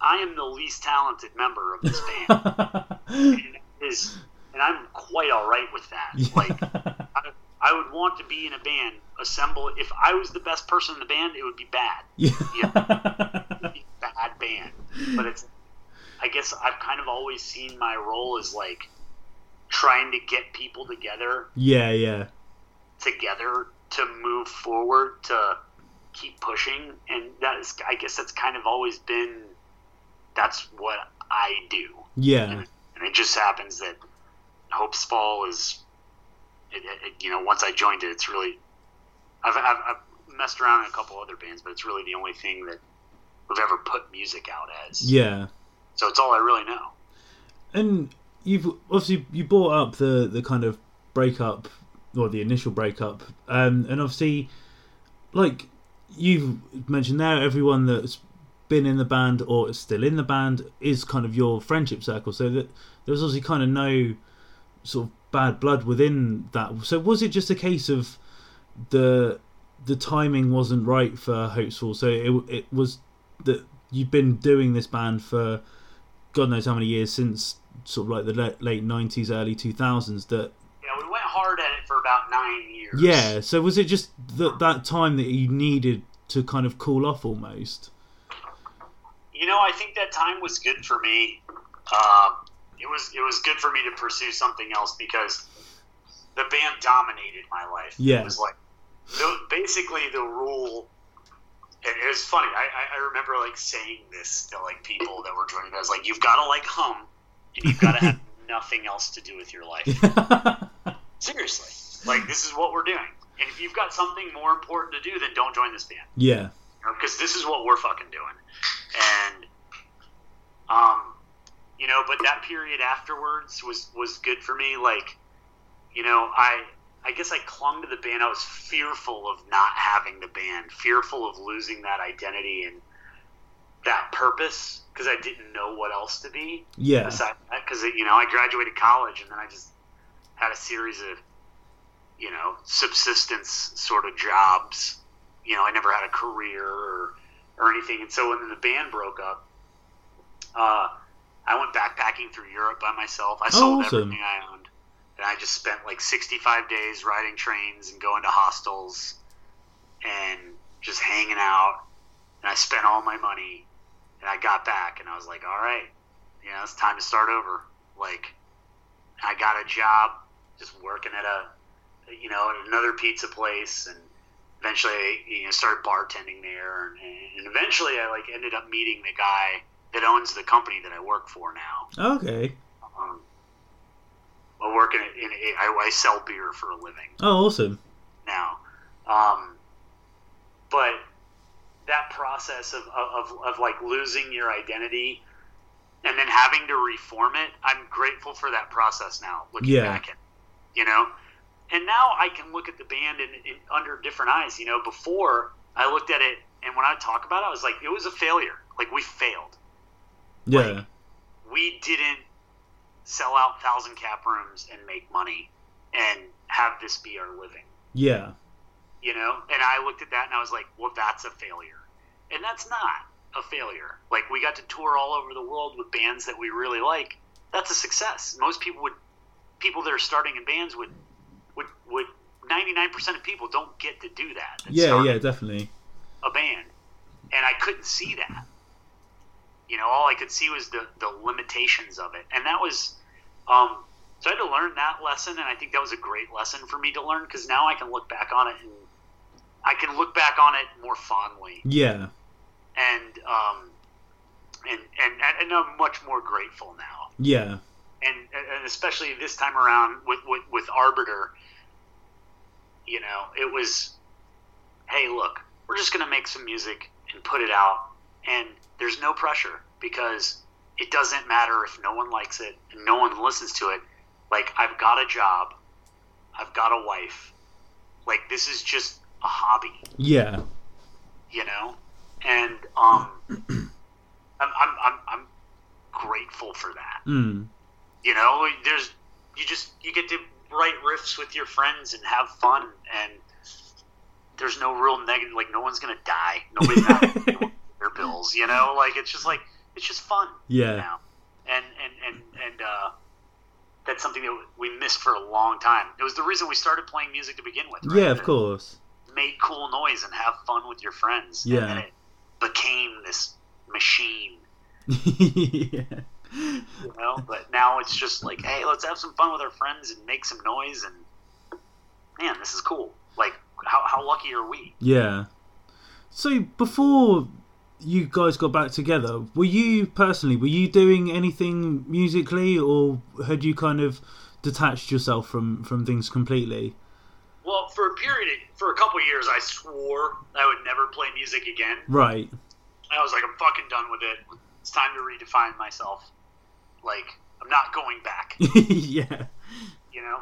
I am the least talented member of this band. and, is, and I'm quite all right with that. Like, I, I would want to be in a band, assemble. If I was the best person in the band, it would be bad. yeah. It would be a bad band. But it's, I guess I've kind of always seen my role as like trying to get people together, yeah, yeah. together to move forward, to keep pushing. And that is, I guess that's kind of always been, that's what I do. Yeah. And it just happens that Hope's Fall is, it, it, you know, once I joined it, it's really, I've, I've, I've messed around in a couple other bands, but it's really the only thing that we've ever put music out as. Yeah. So it's all I really know. And you've obviously you brought up the the kind of breakup or the initial breakup, um, and obviously, like you've mentioned there, everyone that's been in the band or is still in the band is kind of your friendship circle. So that there's obviously kind of no sort of bad blood within that. So was it just a case of the the timing wasn't right for Hope's Fall? So it it was that you've been doing this band for God knows how many years since sort of like the late, late 90s, early 2000s. That Yeah, we went hard at it for about nine years. yeah. So was it just that that time that you needed to kind of cool off almost? You know, I think that time was good for me. Um, it was it was good for me to pursue something else because the band dominated my life. Yeah. It was like the, basically the rule. And it was funny. I, I, I remember like saying this to like people that were joining. I was like, "You've got to like hum, and you've got to have nothing else to do with your life." Seriously, like this is what we're doing. And if you've got something more important to do, then don't join this band yeah, because this is what we're fucking doing. And um, you know, but that period afterwards was was good for me. Like, you know, I I guess I clung to the band. I was fearful of not having the band, fearful of losing that identity and that purpose because I didn't know what else to be yeah, besides that. Because you know, I graduated college and then I just had a series of you know subsistence sort of jobs. You know, I never had a career or or anything. And so when the band broke up, uh, I went backpacking through Europe by myself. I sold awesome. everything I owned, and I just spent like 65 days riding trains and going to hostels and just hanging out. And I spent all my money, and I got back, and I was like, all right, you know, it's time to start over. Like, I got a job just working at a, you know, at another pizza place, and eventually, you know, started bartending there, and, and eventually, I like ended up meeting the guy that owns the company that I work for now. Okay. Um, I work in, in I, I sell beer for a living Oh, awesome. now. Um, but that process of, of, of like losing your identity and then having to reform it, I'm grateful for that process now. Looking Yeah. back at, it. you know, and now I can look at the band in, in under different eyes. You know, before I looked at it and when I talk about it, I was like, it was a failure. Like we failed. Yeah. We didn't sell out thousand cap rooms and make money and have this be our living. Yeah. you know? And i looked at that and i was like well that's a failure. And that's not a failure. Like we got to tour all over the world with bands that we really like. That's a success. Most people would people that are starting in bands would would would 99% of people don't get to do that Yeah, yeah, definitely. a band. And i couldn't see that you know all i could see was the the limitations of it and that was um so i had to learn that lesson and i think that was a great lesson for me to learn because now i can look back on it and i can look back on it more fondly Yeah. and um and and, and i'm much more grateful now Yeah. and, and especially this time around with, with, with Arbiter, you know, it was, hey, look, we're just going to make some music and put it out. And there's no pressure because it doesn't matter if no one likes it and no one listens to it. Like, I've got a job, I've got a wife. Like, this is just a hobby Yeah. you know and um I'm, I'm i'm i'm grateful for that Mm. you know there's you just you get to write riffs with your friends and have fun and there's no real negative like no one's gonna die nobody's not their bills you know like it's just like it's just fun Yeah. now and and and and uh that's something that we missed for a long time it was the reason we started playing music to begin with right? Yeah, of course. make cool noise and have fun with your friends. Yeah. And then it became this machine, yeah. you know? But now it's just like, hey, let's have some fun with our friends and make some noise and man, this is cool. Like how how lucky are we? Yeah. So before you guys got back together, were you personally were you doing anything musically, or had you kind of detached yourself from from things completely? Well, for a period for a couple years I swore I would never play music again. Right. I was like, I'm fucking done with it. It's time to redefine myself. Like, I'm not going back. yeah. you know.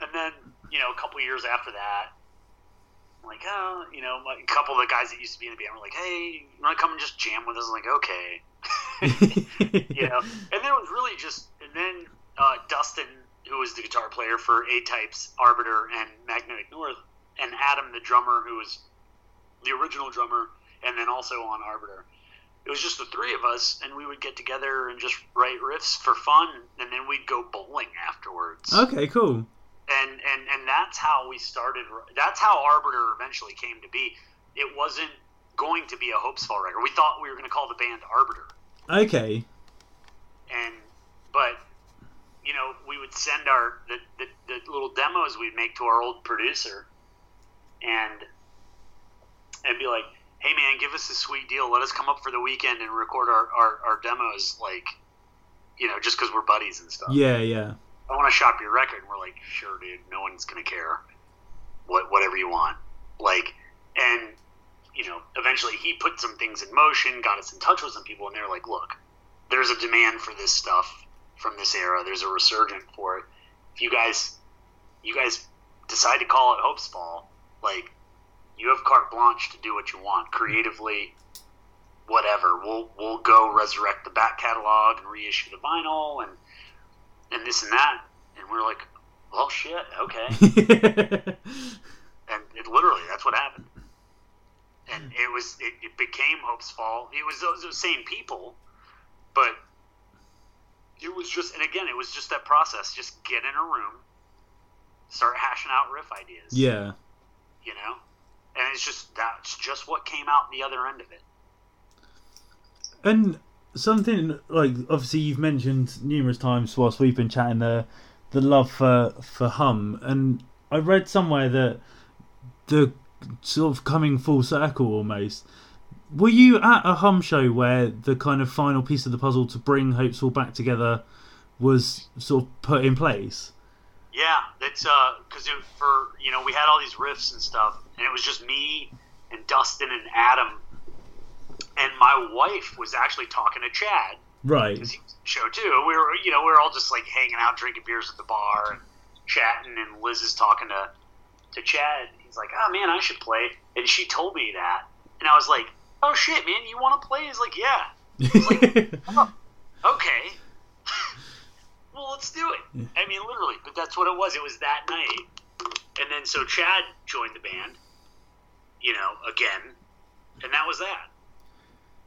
And then, you know, a couple years after that, I'm like, oh, you know, a couple of the guys that used to be in the band were like, hey, you want to come and just jam with us? I'm like, okay. you know, and then it was really just, and then uh, Dustin, who was the guitar player for A-Types, Arbiter, and Magnetic North, and Adam, the drummer, who was the original drummer, and then also on Arbiter. It was just the three of us, and we would get together and just write riffs for fun, and then we'd go bowling afterwards. Okay. Cool. And and and that's how we started. That's how Arbiter eventually came to be. It wasn't going to be a Hopesfall record. We thought we were going to call the band Arbiter, Okay. and but you know we would send our the, the, the little demos we'd make to our old producer, and and be like, hey man, give us a sweet deal. Let us come up for the weekend and record our our, our demos, like you know, just because we're buddies and stuff. Yeah. Yeah. I want to shop your record. And we're like, sure, dude. No one's gonna care. What whatever you want. Like, and you know, eventually he put some things in motion, got us in touch with some people, and they're like, look, there's a demand for this stuff from this era. There's a resurgent for it. If you guys, you guys decide to call it Hope's Fall, like, you have carte blanche to do what you want creatively. Whatever, we'll we'll go resurrect the back catalog and reissue the vinyl and and this and that. And we're like, well, shit, okay. and it literally, that's what happened. And it was, it, it became Hope's Fall. It was those, those same people, but it was just, and again, it was just that process. Just get in a room, start hashing out riff ideas. yeah. You know? And it's just, that's just what came out the other end of it. And something like obviously you've mentioned numerous times whilst we've been chatting the the love for for hum and i read somewhere that the sort of coming full circle almost. Were you at a hum show where the kind of final piece of the puzzle to bring Hope's Fall back together was sort of put in place? Yeah, that's uh, because for you know we had all these riffs and stuff, and it was just me and Dustin and Adam, and my wife was actually talking to Chad right he was show too. We were you know we were all just like hanging out, drinking beers at the bar and chatting, and Liz is talking to to Chad. He's like, "Oh man, I should play," and she told me that, and I was like, "Oh shit, man, you want to play?" He's like, "Yeah." Oh, okay. well, let's do it. I mean, literally, but that's what it was. It was that night. And then so Chad joined the band, you know, again, and that was that.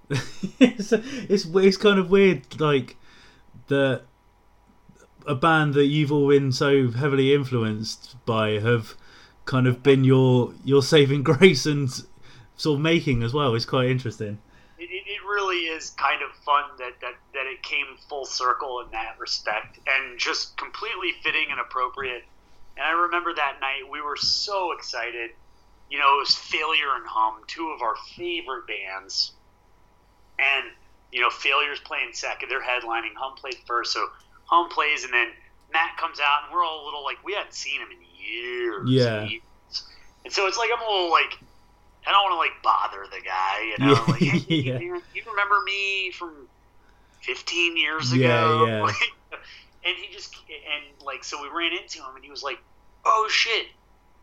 it's, it's it's kind of weird, like that a band that you've all been so heavily influenced by have kind of been your your saving grace and sort of making as well. It's quite interesting. It, it, really is kind of fun that, that, that it came full circle in that respect and just completely fitting and appropriate. And I remember that night we were so excited. You know, it was Failure and Hum, two of our favorite bands. And, you know, Failure's playing second. They're headlining. Hum played first. So Hum plays, and then Matt comes out, and we're all a little like, we hadn't seen him in years. Yeah. and years. And so it's like, I'm a little like, I don't want to like bother the guy, you know? Like, hey, Yeah. you, you remember me from 15 years ago? Yeah, yeah. Like, and he just, and like, so we ran into him, and he was like, oh shit,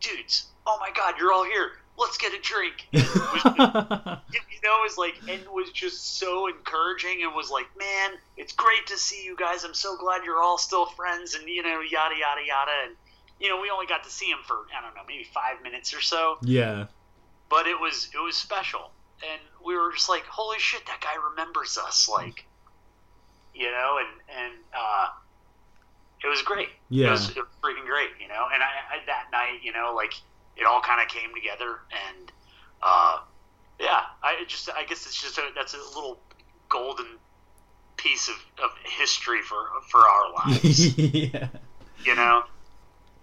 dudes, oh my god, you're all here. Let's get a drink. Was you know, it was like, and was just so encouraging and was like, man, it's great to see you guys. I'm so glad you're all still friends and, you know, yada, yada, yada. And, you know, we only got to see him for, I don't know, maybe five minutes or so, yeah, but it was, it was special. And we were just like, holy shit, that guy remembers us. Like, you know, and, and, uh, it was great. Yeah. It was, it was freaking great, you know? And I, I that night, you know, like, it all kind of came together and, uh, yeah, I just I guess it's just a, that's a little golden piece of, of history for for our lives, yeah. you know.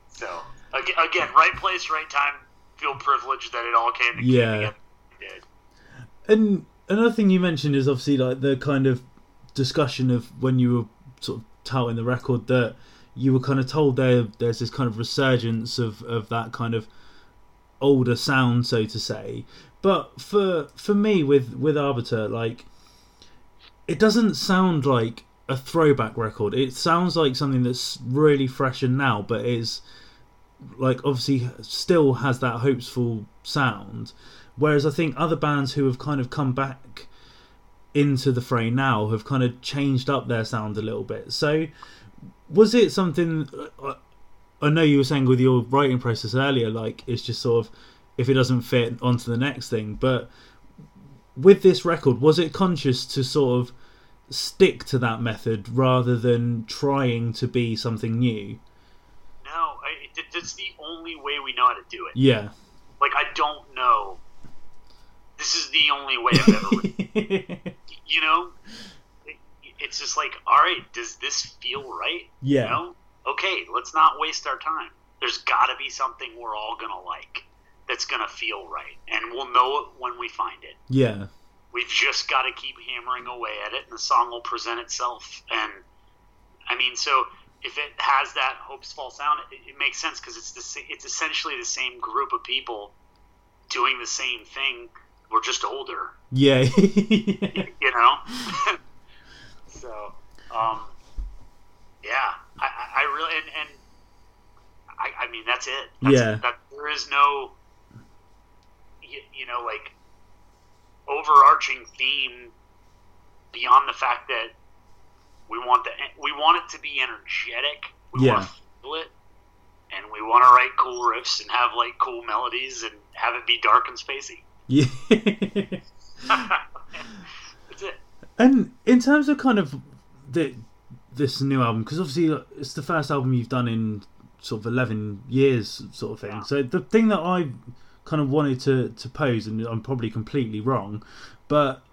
So again, right place, right time. Feel privileged that it all came, Yeah. together. And another thing you mentioned is obviously like the kind of discussion of when you were sort of touting the record that you were kind of told there there's this kind of resurgence of, of that kind of older sound, so to say. But for for me with with Arbiter, like it doesn't sound like a throwback record. It sounds like something that's really fresh and now, but is like obviously still has that Hope's Fall sound. Whereas I think other bands who have kind of come back into the fray now have kind of changed up their sound a little bit. So was it something? Uh, I know you were saying with your writing process earlier, like it's just sort of if it doesn't fit onto the next thing. But with this record, was it conscious to sort of stick to that method rather than trying to be something new? No, I, it, that's the only way we know how to do it. Yeah. Like I don't know. This is the only way I've ever. you know, it's just like, all right, does this feel right? yeah. You know? Okay, let's not waste our time. There's got to be something we're all gonna like that's gonna feel right, and we'll know it when we find it. Yeah. We've just got to keep hammering away at it, and the song will present itself. And I mean, so if it has that Hope's Fall sound, it, it makes sense because it's the it's essentially the same group of people doing the same thing. We're just older, Yeah. you know. so, um, yeah, I, I really and, and I, I mean that's it. That's, Yeah. That, there is no, you, you know, like overarching theme beyond the fact that we want the we want it to be energetic. We Yeah. want to feel it, and we want to write cool riffs and have like cool melodies and have it be dark and spacey. yeah. That's it. And in terms of kind of the this new album, because obviously uh, it's the first album you've done in sort of eleven years, sort of thing. Yeah. So the thing that I kind of wanted to to pose, and I'm probably completely wrong, but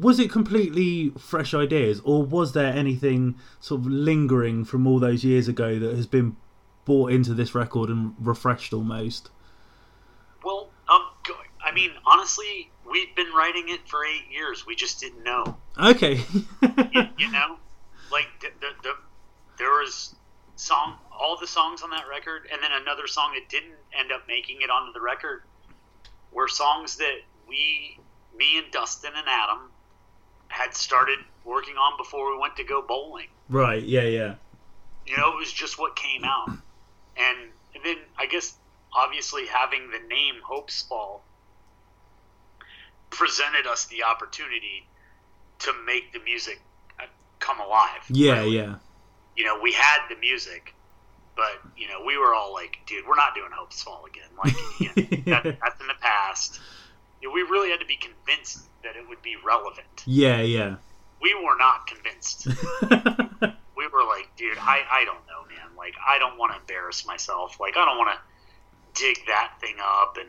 was it completely fresh ideas, or was there anything sort of lingering from all those years ago that has been brought into this record and refreshed almost? Well, um, I mean, honestly, we've been writing it for eight years. We just didn't know. Okay. you, you know, like the, the, the there was song, all the songs on that record, and then another song that didn't end up making it onto the record were songs that we, me and Dustin and Adam, had started working on before we went to go bowling. right. Yeah. Yeah. You know, it was just what came out, and, and then I guess obviously having the name Hope's Fall presented us the opportunity to make the music come alive. Yeah. really Yeah. you know, we had the music, but you know, we were all like, "Dude, we're not doing Hope's Fall again." Like, you know, that, that's in the past. You know, we really had to be convinced that it would be relevant. Yeah. Yeah. We were not convinced. We were like, "Dude, I, I don't know, man. Like, I don't want to embarrass myself. Like, I don't want to dig that thing up and."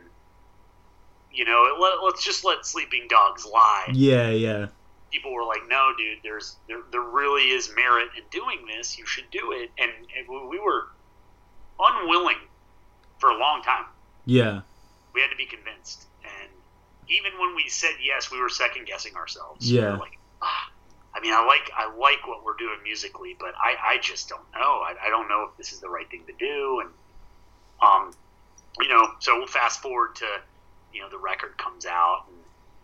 You know, let, let's just let sleeping dogs lie yeah. Yeah. People were like, "No, dude, there's there, there really is merit in doing this. You should do it." And, and we were unwilling for a long time. Yeah. We had to be convinced, and even when we said yes, we were second guessing ourselves. We Yeah. like, ah, I mean, I like I like what we're doing musically, but I, I just don't know. I, I don't know if this is the right thing to do. And um, you know, so we'll fast forward to you know the record comes out and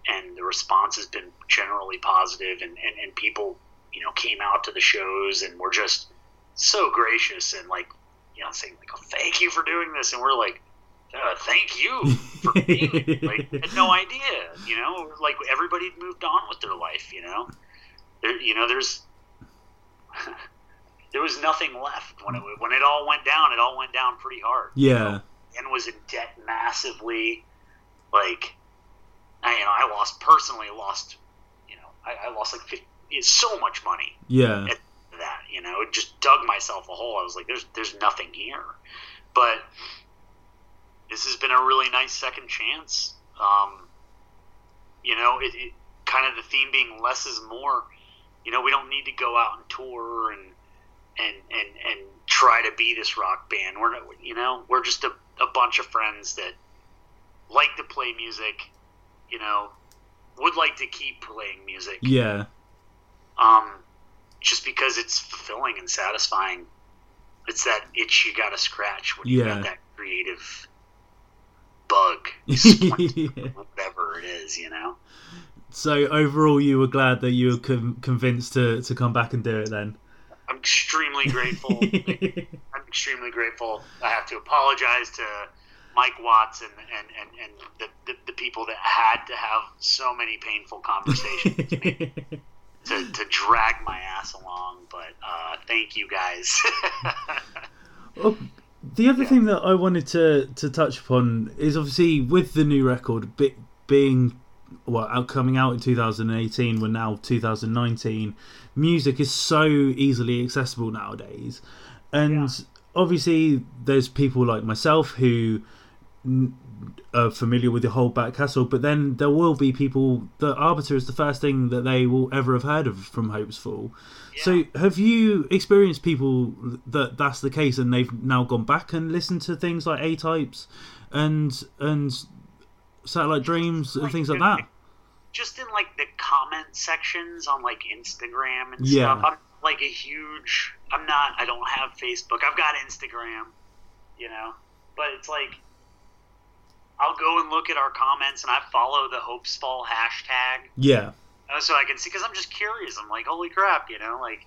and the response has been generally positive and, and, and people you know came out to the shows and were just so gracious and like you know saying like oh, thank you for doing this and we're like uh, thank you for being like had no idea you know like everybody moved on with their life you know there you know there's there was nothing left when it when it all went down it all went down pretty hard you know? Yeah. and was in debt massively. Like, I, you know, I lost personally lost, you know, I, I lost like 50, so much money Yeah. at that. You know, it just dug myself a hole. I was like, there's there's nothing here, but this has been a really nice second chance. Um, you know, it, it kind of the theme being less is more. You know, we don't need to go out and tour and and and and try to be this rock band. We're not, you know, we're just a, a bunch of friends that like to play music. You know, would like to keep playing music. Yeah. Um, just because it's fulfilling and satisfying. It's that itch you got to scratch when you Yeah. got that creative bug, whatever it is. You know. so overall, you were glad that you were con- convinced to, to come back and do it then. I'm extremely grateful. I'm extremely grateful. I have to apologize to Mike Watts and and, and, and the, the, the people that had to have so many painful conversations with me to, to drag my ass along. But uh, thank you guys. Well, the other thing that I wanted to, to touch upon is obviously with the new record be, being well out coming out in 2018 we're now 2019 music is so easily accessible nowadays and obviously there's people like myself who are familiar with the whole back castle, but then there will be people The arbiter is the first thing that they will ever have heard of from Hope's Fall so have you experienced people that that's the case and they've now gone back and listened to things like A-Types and and satellite dreams and things like that? just in like the comment sections on like Instagram and Yeah. stuff. I'm like a huge. I'm not. I don't have Facebook. I've got Instagram, you know. But it's like I'll go and look at our comments and I follow the Hope's Fall hashtag Yeah. so I can see because I'm just curious. I'm like, holy crap, you know, like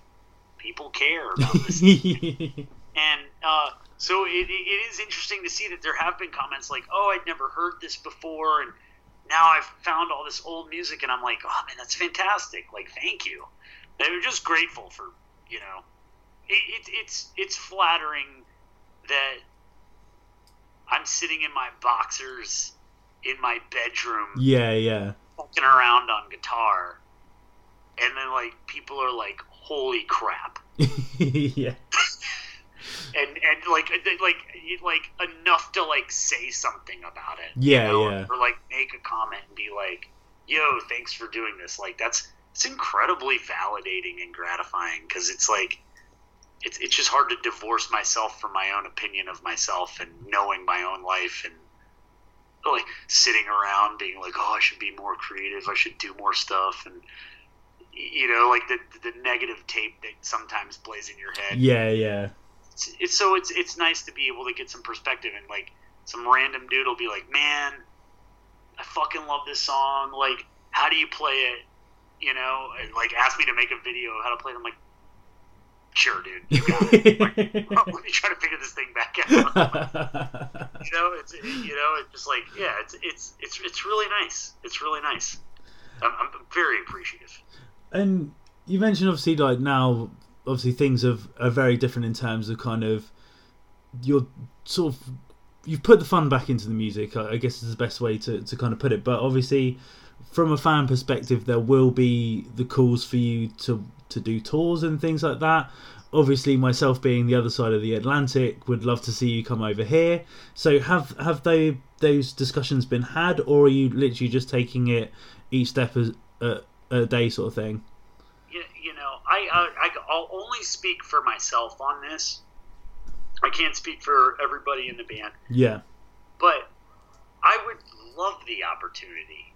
people care about this. And uh, so it, it is interesting to see that there have been comments like, "Oh, I'd never heard this before," and now I've found all this old music, and I'm like, "Oh man, that's fantastic! Like, thank you." They were just grateful for, you know, it, it, it's it's flattering that I'm sitting in my boxers in my bedroom, yeah, yeah. fucking around on guitar, and then like people are like, "Holy crap!" yeah. and and like uh, like like enough to like say something about it. Yeah, you know? yeah. Or like make a comment and be like, yo, thanks for doing this. Like that's it's incredibly validating and gratifying because it's like it's it's just hard to divorce myself from my own opinion of myself and knowing my own life and like sitting around being like, oh, I should be more creative. I should do more stuff and you know, like the the negative tape that sometimes plays in your head. Yeah, yeah. It's, it's so it's it's nice to be able to get some perspective and like some random dude will be like, man, I fucking love this song. Like, how do you play it? You know, and like ask me to make a video of how to play it. I'm like, sure, dude, you got it. like, let me try to figure this thing back out. you know, it's you know, it's just like yeah, it's it's it's it's really nice. It's really nice. I'm, I'm very appreciative. And you mentioned obviously like now, obviously things have, are very different in terms of kind of you're sort of you've put the fun back into the music. I guess is the best way to, to kind of put it. But obviously, from a fan perspective, there will be the calls for you to to do tours and things like that. Obviously, myself being the other side of the Atlantic, would love to see you come over here. So, have have they those discussions been had, or are you literally just taking it each step as a, a day sort of thing? You, you know, I, I I'll only speak for myself on this. I can't speak for everybody in the band. Yeah. But I would love the opportunity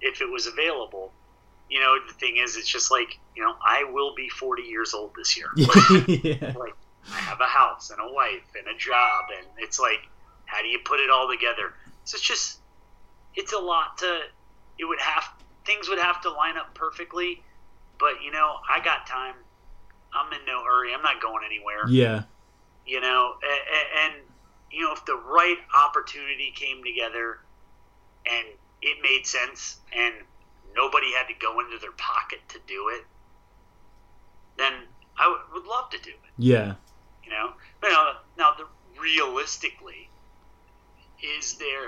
if it was available. You know, the thing is, it's just like, you know, I will be 40 years old this year. yeah. like, I have a house and a wife and a job, and it's like, how do you put it all together? So it's just, it's a lot to, it would have, things would have to line up perfectly. But, you know, I got time. I'm in no hurry. I'm not going anywhere Yeah. you know and, and you know if the right opportunity came together and it made sense and nobody had to go into their pocket to do it then i would, would love to do it Yeah. you know now, now the, realistically is there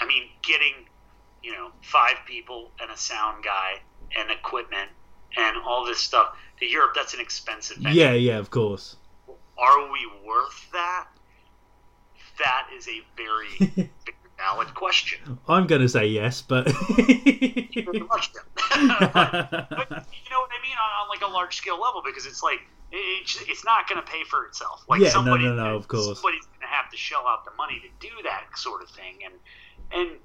i mean getting you know five people and a sound guy and equipment and all this stuff to europe that's an expensive Yeah, yeah, of course. are we worth that? That is a very big, valid question. I'm going to say yes, but. Much but, but you know what I mean on, on like a large scale level because it's like it, it's, it's not going to pay for itself. Like Yeah, no, no, no, of course. somebody's going to have to shell out the money to do that sort of thing. And and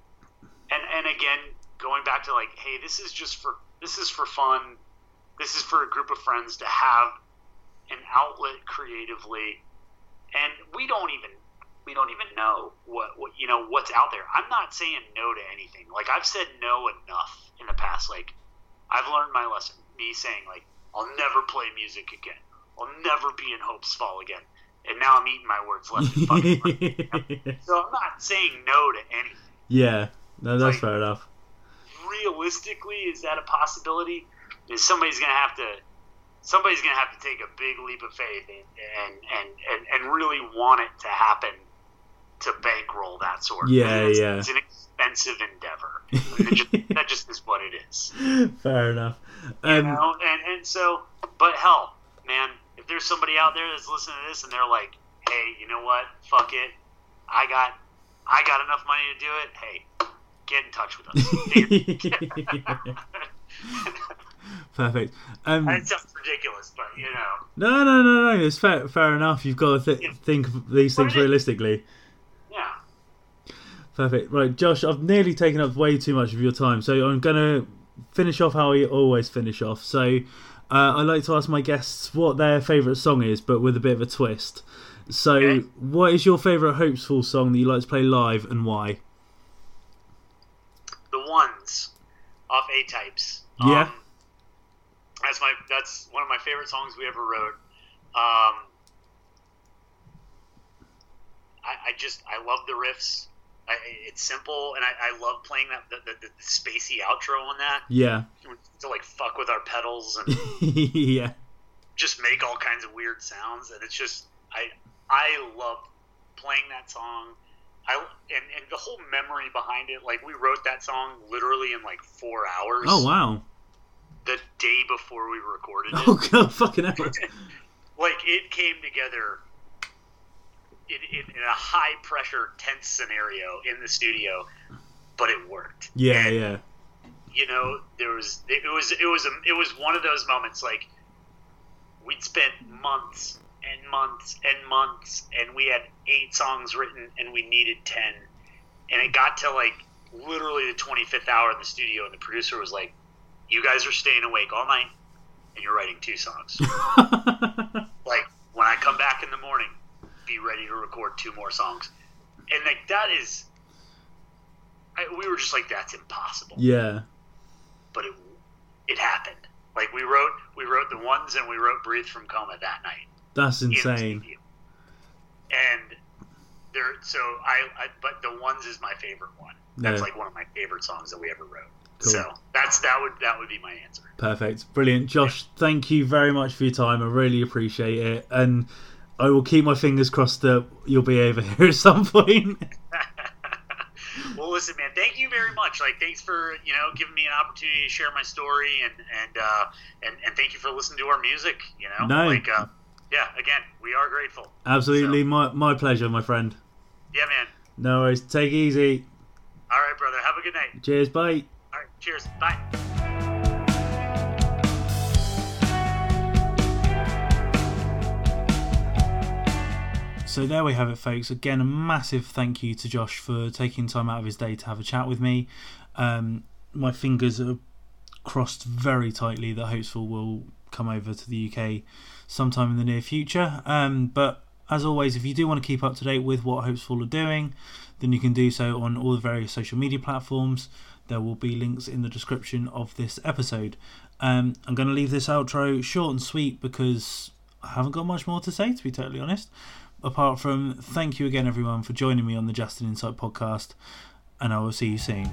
and and again, going back to like, hey, this is just for this is for fun. This is for a group of friends to have an outlet creatively, and we don't even we don't even know what, what you know what's out there. I'm not saying no to anything. Like I've said no enough in the past. Like I've learned my lesson. Me saying like I'll never play music again. I'll never be in Hope's Fall again. And now I'm eating my words left and fucking right. So I'm not saying no to anything. yeah, no, that's Like- fair enough. Realistically, is that a possibility? Is somebody's gonna have to somebody's gonna have to take a big leap of faith and and and, and, and really want it to happen to bankroll that sort. of Yeah, it's, yeah. It's an expensive endeavor. Just, that just is what it is. Fair enough. You Um, know, and and so, but hell, man, if there's somebody out there that's listening to this and they're like, hey, you know what? Fuck it, I got I got enough money to do it. Hey, get in touch with us. Perfect. Um, That sounds ridiculous, but you know, no, no, no, no. It's fair, fair enough. You've got to th- think of these things realistically. Perfect. Right, Josh, I've nearly taken up way too much of your time, so I'm going to finish off how I always finish off. So uh, I like to ask my guests what their favourite song is, but with a bit of a twist. So, Okay. what is your favourite Hope's Fall song that you like to play live and why? The ones off A-Types. Yeah. that's my that's one of my favorite songs we ever wrote. Um, I, I just I love the riffs. I, it's simple, and I, I love playing that the, the, the spacey outro on that Yeah. to like fuck with our pedals and yeah. just make all kinds of weird sounds. And it's just I I love playing that song. I and, and the whole memory behind it. Like we wrote that song literally in like four hours. Oh, wow. The day before we recorded it. Oh, God, fucking hell. like it came together in, in, in a high pressure tense scenario in the studio but it worked Yeah, And, yeah. you know, there was it was it was a, it was one of those moments like we'd spent months and months and months, and we had eight songs written, and we needed ten, and it got to like literally the twenty fifth hour in the studio, and the producer was like, "You guys are staying awake all night, and you're writing two songs. like when I come back in the morning, be ready to record two more songs." And like that is, I, we were just like, "That's impossible." yeah. but it it happened. Like we wrote we wrote the ones and we wrote "Breathe from Coma" that night. That's insane. studio. And there, so I, I, but the ones is my favorite one. That's like one of my favorite songs that we ever wrote. Cool. So that's that would that would be my answer. Perfect. Brilliant. Josh, thank you very much for your time. I really appreciate it. And I will keep my fingers crossed that you'll be over here at some point. well, listen, man, thank you very much. Like, thanks for you know giving me an opportunity to share my story, and and uh, and and thank you for listening to our music. You know, No. like, uh, yeah, again, we are grateful. Absolutely. So- My, my pleasure, my friend. Yeah, man. No worries. Take it easy. All right, brother. Have a good night. Cheers. Bye. All right, cheers. Bye. So there we have it, folks. Again, a massive thank you to Josh for taking time out of his day to have a chat with me. Um, my fingers are crossed very tightly that Hope's Fall will come over to the UK sometime in the near future. Um, but as always, if you do want to keep up to date with what Hope's Fall are doing, then you can do so on all the various social media platforms. There will be links in the description of this episode. Um, I'm going to leave this outro short and sweet because I haven't got much more to say, to be totally honest. Apart from thank you again, everyone, for joining me on the Just an Insight podcast, and I will see you soon.